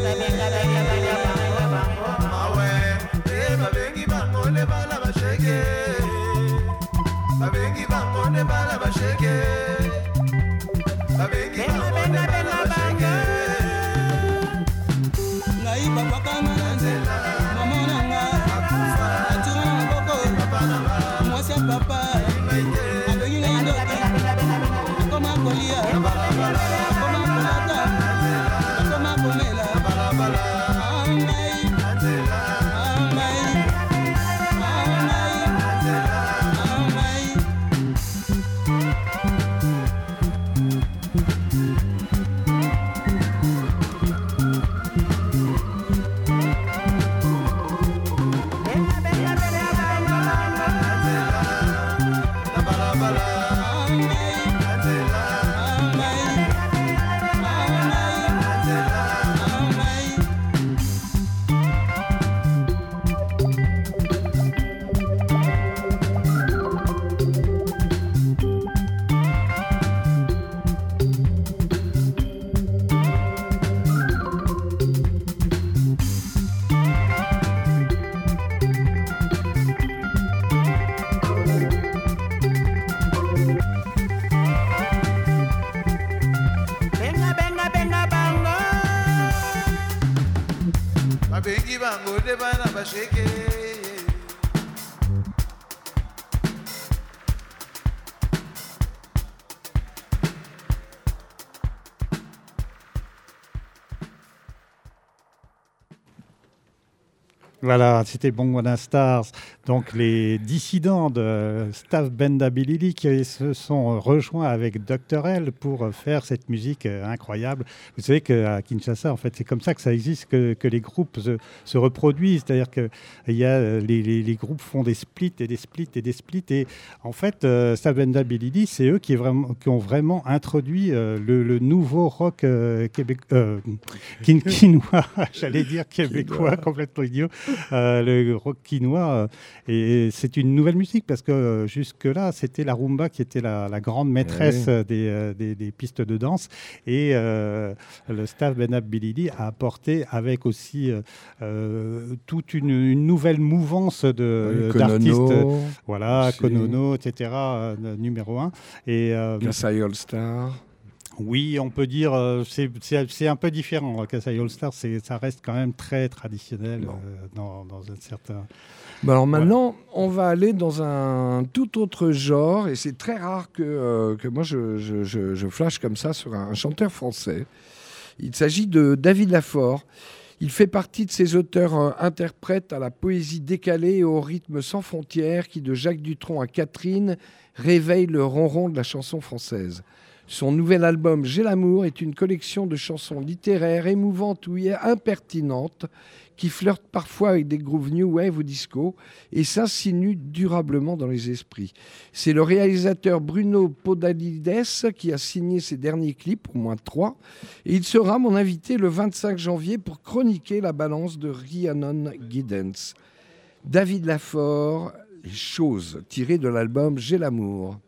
Voilà, c'était Bongwana Stars, donc les dissidents de Staff Bendabilili qui se sont rejoints avec Dr. L pour faire cette musique euh, incroyable. Vous savez qu'à Kinshasa, en fait, c'est comme ça que ça existe, que, que les groupes se, se reproduisent, c'est-à-dire que y a, euh, les, les- les groupes font des splits et des splits et des splits, et en fait, euh, Staff Bendabilili, c'est eux qui, est vraiment, qui ont vraiment introduit le, le nouveau rock québéc, euh, kin- quinois, *laughs* j'allais dire québécois, complètement idiot, *laughs* le rock quinois. euh, et c'est une nouvelle musique parce que euh, jusque-là, c'était la rumba qui était la, la grande maîtresse oui. euh, des, euh, des- des pistes de danse. Et euh, le staff Bilili a apporté avec aussi euh, euh, toute une, une nouvelle mouvance Oui, d'artistes. Konono Voilà. Konono, etc., euh, numéro un. Et, euh, Star. Oui, on peut dire, euh, c'est- un peu différent. Kassai All Star, c'est- ça reste quand même très traditionnel euh, dans, dans un certain. Bah alors maintenant, on va aller dans un tout autre genre, et c'est très rare que, euh, que moi je, je- je- je flash comme ça sur un, chanteur français. Il s'agit de David Lafort. Il fait partie de ces auteurs-interprètes à la poésie décalée et au rythme sans frontières qui, de Jacques Dutronc à Catherine, réveille le ronron de la chanson française. Son nouvel album J'ai l'amour est une collection de chansons littéraires, émouvantes ou impertinentes, qui flirtent parfois avec des grooves new wave ou disco et s'insinuent durablement dans les esprits. C'est le réalisateur Bruno Podalides qui a signé ses derniers clips, au moins trois, et il sera mon invité le 25 janvier pour chroniquer la balance de Rhiannon Giddens. David Lafort, Les choses, tirées de l'album J'ai l'amour.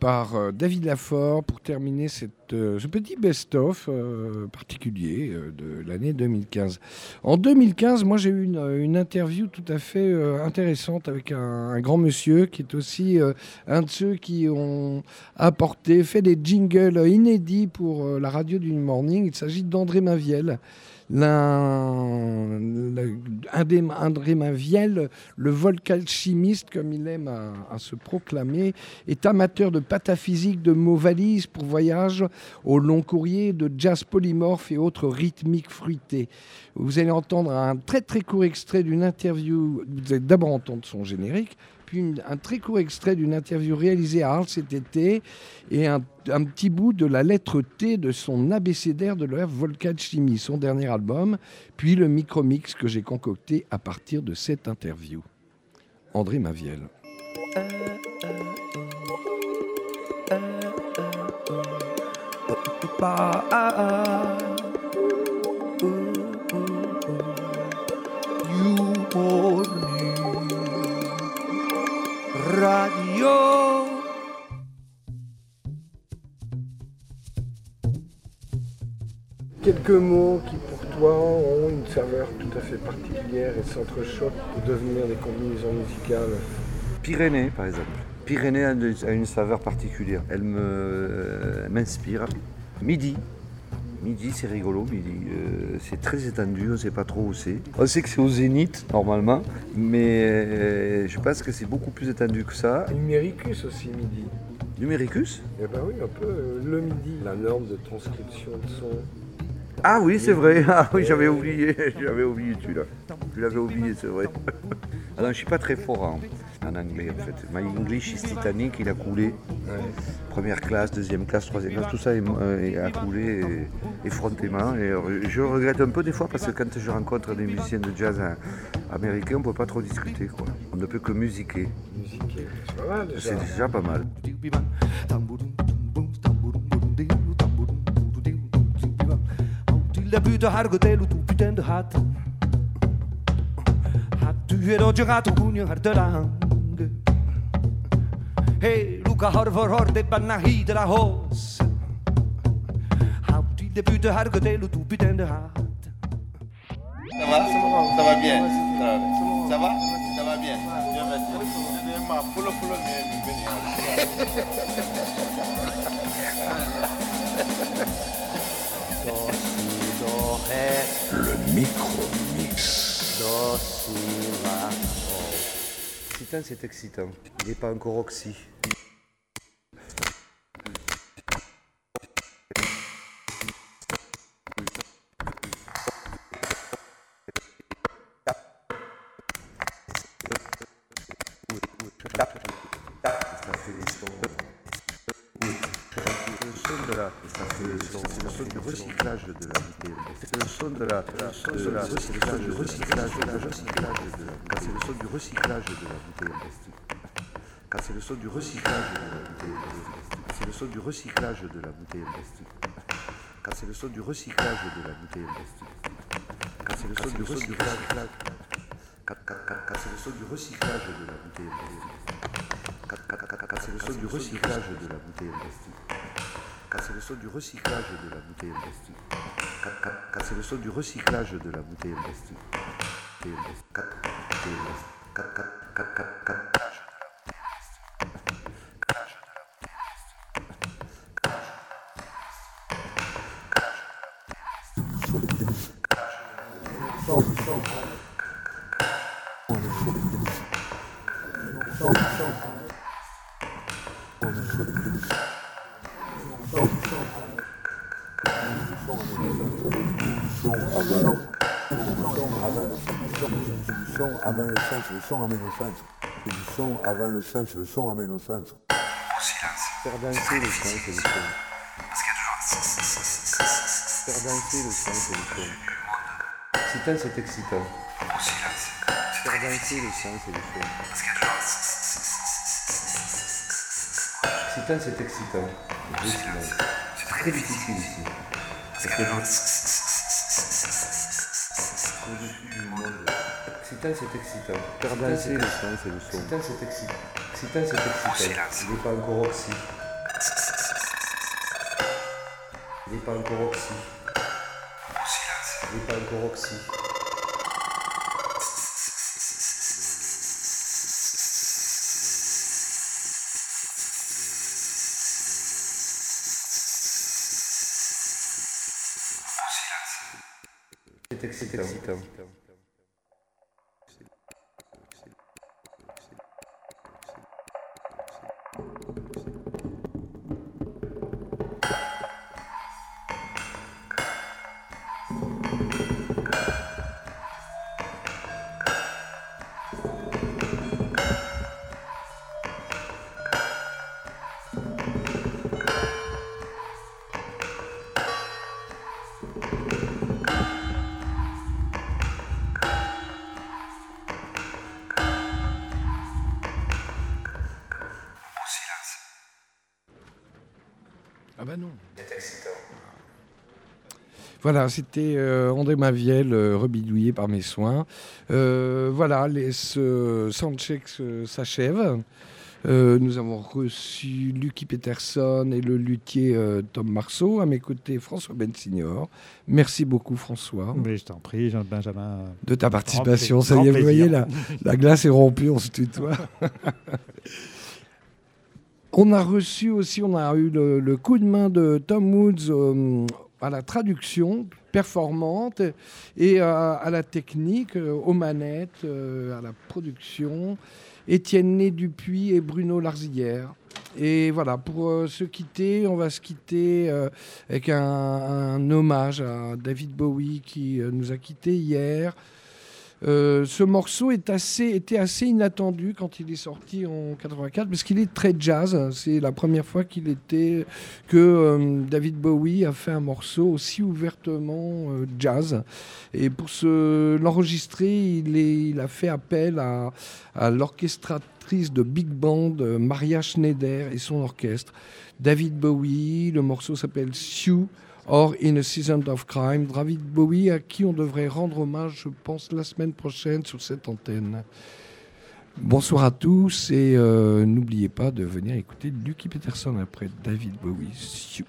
Par euh, David Lafort pour terminer cette, euh, ce petit best-of euh, particulier de l'année 2015. En 2015, moi j'ai eu une, une interview tout à fait intéressante avec un, un grand monsieur qui est aussi un de ceux qui ont apporté, fait des jingles inédits pour la radio du Morning. Il s'agit d'André Maviel. Des André Maviel, le volcalchimiste, comme il aime à, à se proclamer, est amateur de pataphysique, de mots valises pour voyage au long courrier, de jazz polymorphe et autres rythmiques fruités. Vous allez entendre un très très court extrait d'une interview, vous allez d'abord entendre son générique, puis un très court extrait d'une interview réalisée à Arles cet été et un, petit bout de la lettre T de son abécédaire de la Volcalchimie, son dernier album, puis le micromix que j'ai concocté à partir de cette interview. André Maviel. Radio. Quelques mots qui pour toi ont une saveur tout à fait particulière et s'entrechoquent pour devenir des combinaisons musicales. Pyrénées, par exemple. Pyrénées a une, saveur particulière. Elle me- elle m'inspire. Midi. Midi, c'est rigolo. Midi, Euh, c'est très étendu. On ne sait pas trop où c'est. On sait que c'est au Zénith, normalement. Mais euh, je pense que c'est beaucoup plus étendu que ça. Numéricus aussi, midi. Numéricus? Eh ben oui, un peu euh, le midi, la norme de transcription de son. Ah oui, c'est vrai. Ah oui, j'avais oublié. *laughs* J'avais oublié celui-là. Tu l'avais oublié, c'est vrai. *laughs* Alors, je suis pas très fort en, en anglais, en fait. My English is Titanic, il a coulé. Première classe, deuxième classe, troisième classe, tout ça est- euh, a coulé et- effrontément. Et euh, je regrette un peu des fois parce que quand je rencontre des musiciens de jazz américains, on ne peut pas trop discuter. Quoi. On ne peut que musiquer. Musiquer, c'est pas mal déjà. C'est déjà pas mal. Till Hey, Luca har det banna hit la hos Hat till det byter hargotel och putain de hatt Ça va? Ça va bien? Ça va? Ça va bien? Le micro-mix. Excitant, c'est excitant. Il n'est pas encore oxy. Recyclage de la bouteille. C'est le son de la, de la recyclage, du recyclage, de la recyclage de la Quand c'est le son du recyclage de la bouteille. Quand c'est le son du recyclage de la bouteille. C'est le son du recyclage de la bouteille en plastique. Quand c'est le son du recyclage de la bouteille en plastique. Quand c'est le son du recyclage. Car, car- car- car c'est le son du recyclage de la bouteille en plastique. Car, car- car- car c'est le son du recyclage de la bouteille en plastique. Car c'est le son du recyclage de la bouteille en plastique. C'est le son du recyclage de la bouteille en plastique. Le sens, le son amène au sens. Du son avant le sens, le son amène au sens. Faire danser le son, c'est le son. Faire danser le son, c'est le son. Excitant, c'est excitant. Faire danser le son, c'est le son. Excitant, c'est excitant. Le silence. C'est très difficile ici. Parce que je- Au-dessus Excitant, c'est excitant. Faire danser le son, c'est le son. Excitant, c'est excitant. Excitant, c'est excitant. Il n'est pas encore oxy. Il n'est pas encore oxy. Il n'est pas encore oxy. C'est excitant. Bah non. Voilà, c'était euh, André Maviel, euh, rebidouillé par mes soins. Euh, voilà, les, ce soundcheck s'achève. Euh, nous avons reçu Lucky Peterson et le luthier euh, Tom Marceau. À mes côtés, François Bensignor. Merci beaucoup, François. Mais je t'en prie, Jean-Benjamin. De ta participation. Ça y est, vous voyez, la glace est rompue, on se tutoie. *laughs* On a reçu aussi, on a eu le, coup de main de Tom Woods euh, à la traduction performante et à, à la technique, euh, aux manettes, euh, à la production. Étienne Né Dupuis et Bruno Larzillière. Et voilà, pour euh, se quitter, on va se quitter euh, avec un, un hommage à David Bowie qui euh, nous a quittés hier. Euh, ce morceau était assez inattendu quand il est sorti en 84 parce qu'il est très jazz. C'est la première fois qu'il était que euh, David Bowie a fait un morceau aussi ouvertement euh, jazz. Et pour l'enregistrer, il, a fait appel à, à l'orchestratrice de big band Maria Schneider et son orchestre. David Bowie, le morceau s'appelle Sue. Or, In a Season of Crime, David Bowie, à qui on devrait rendre hommage, je pense, la semaine prochaine sur cette antenne. Bonsoir à tous et euh, n'oubliez pas de venir écouter Lucky Peterson après David Bowie.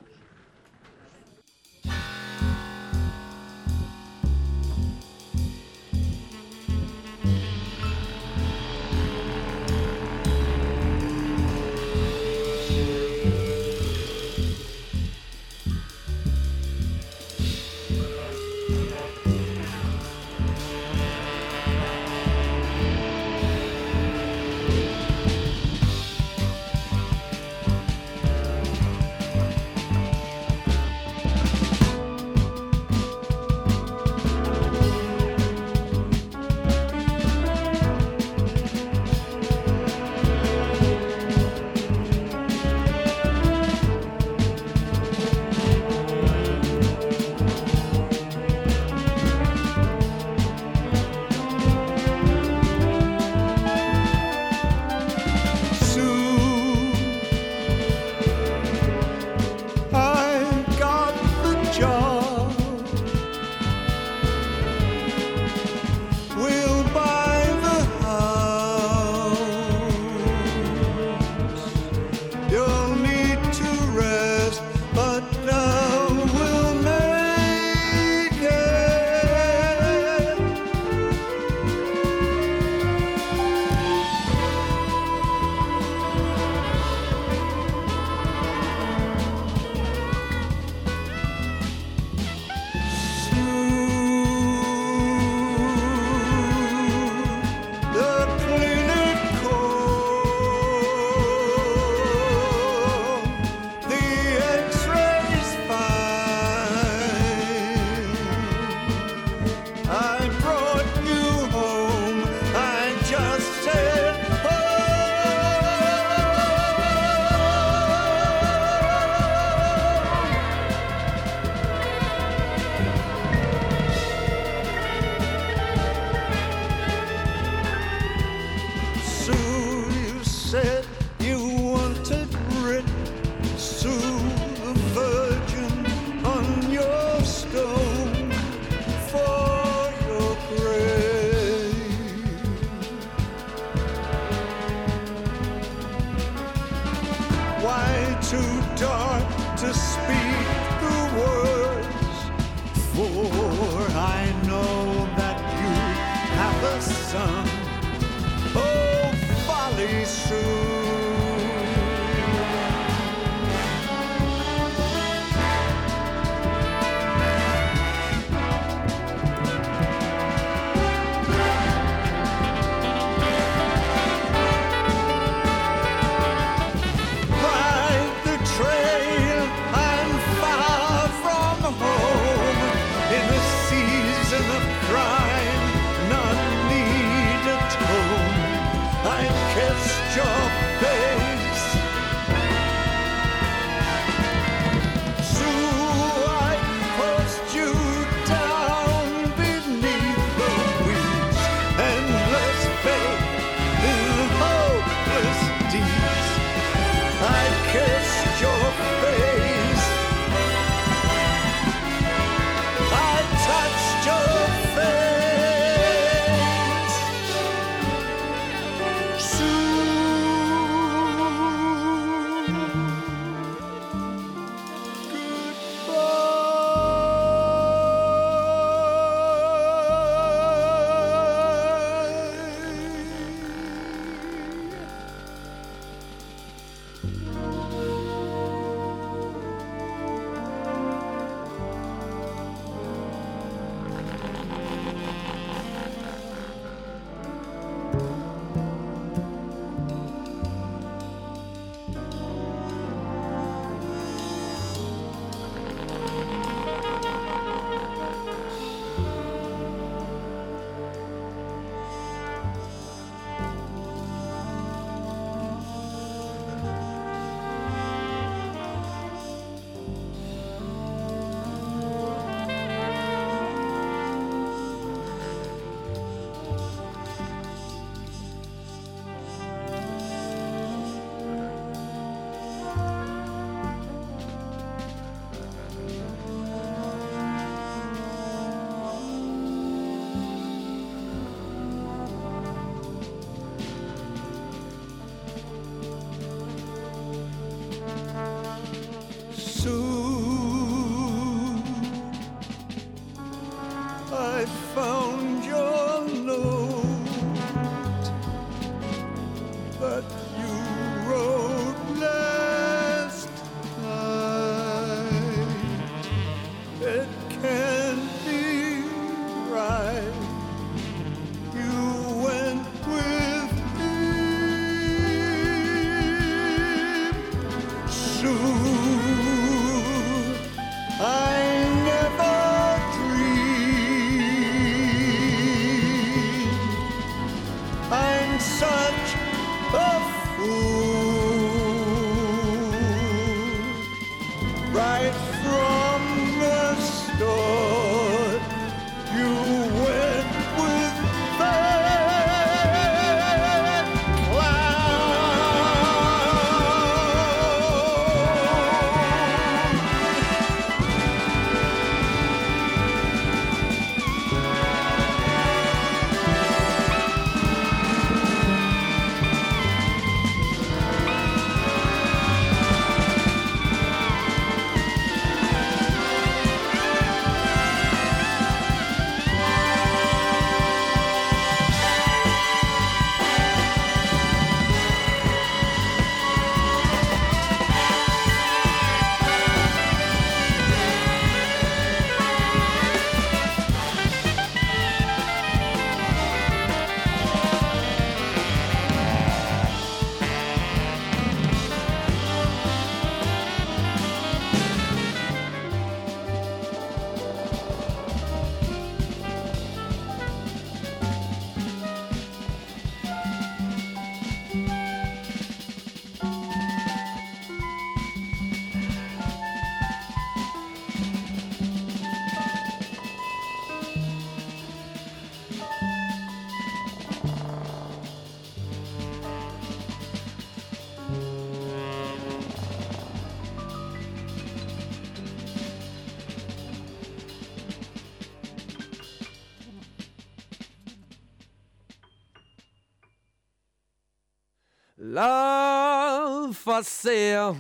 Sale.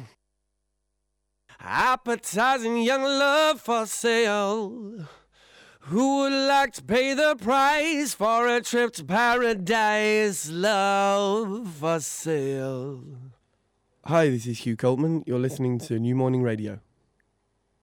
Appetizing young love for sale. Who would like to pay the price for a trip to paradise? Love for sale. Hi, this is Hugh Coltman. You're listening to New Morning Radio.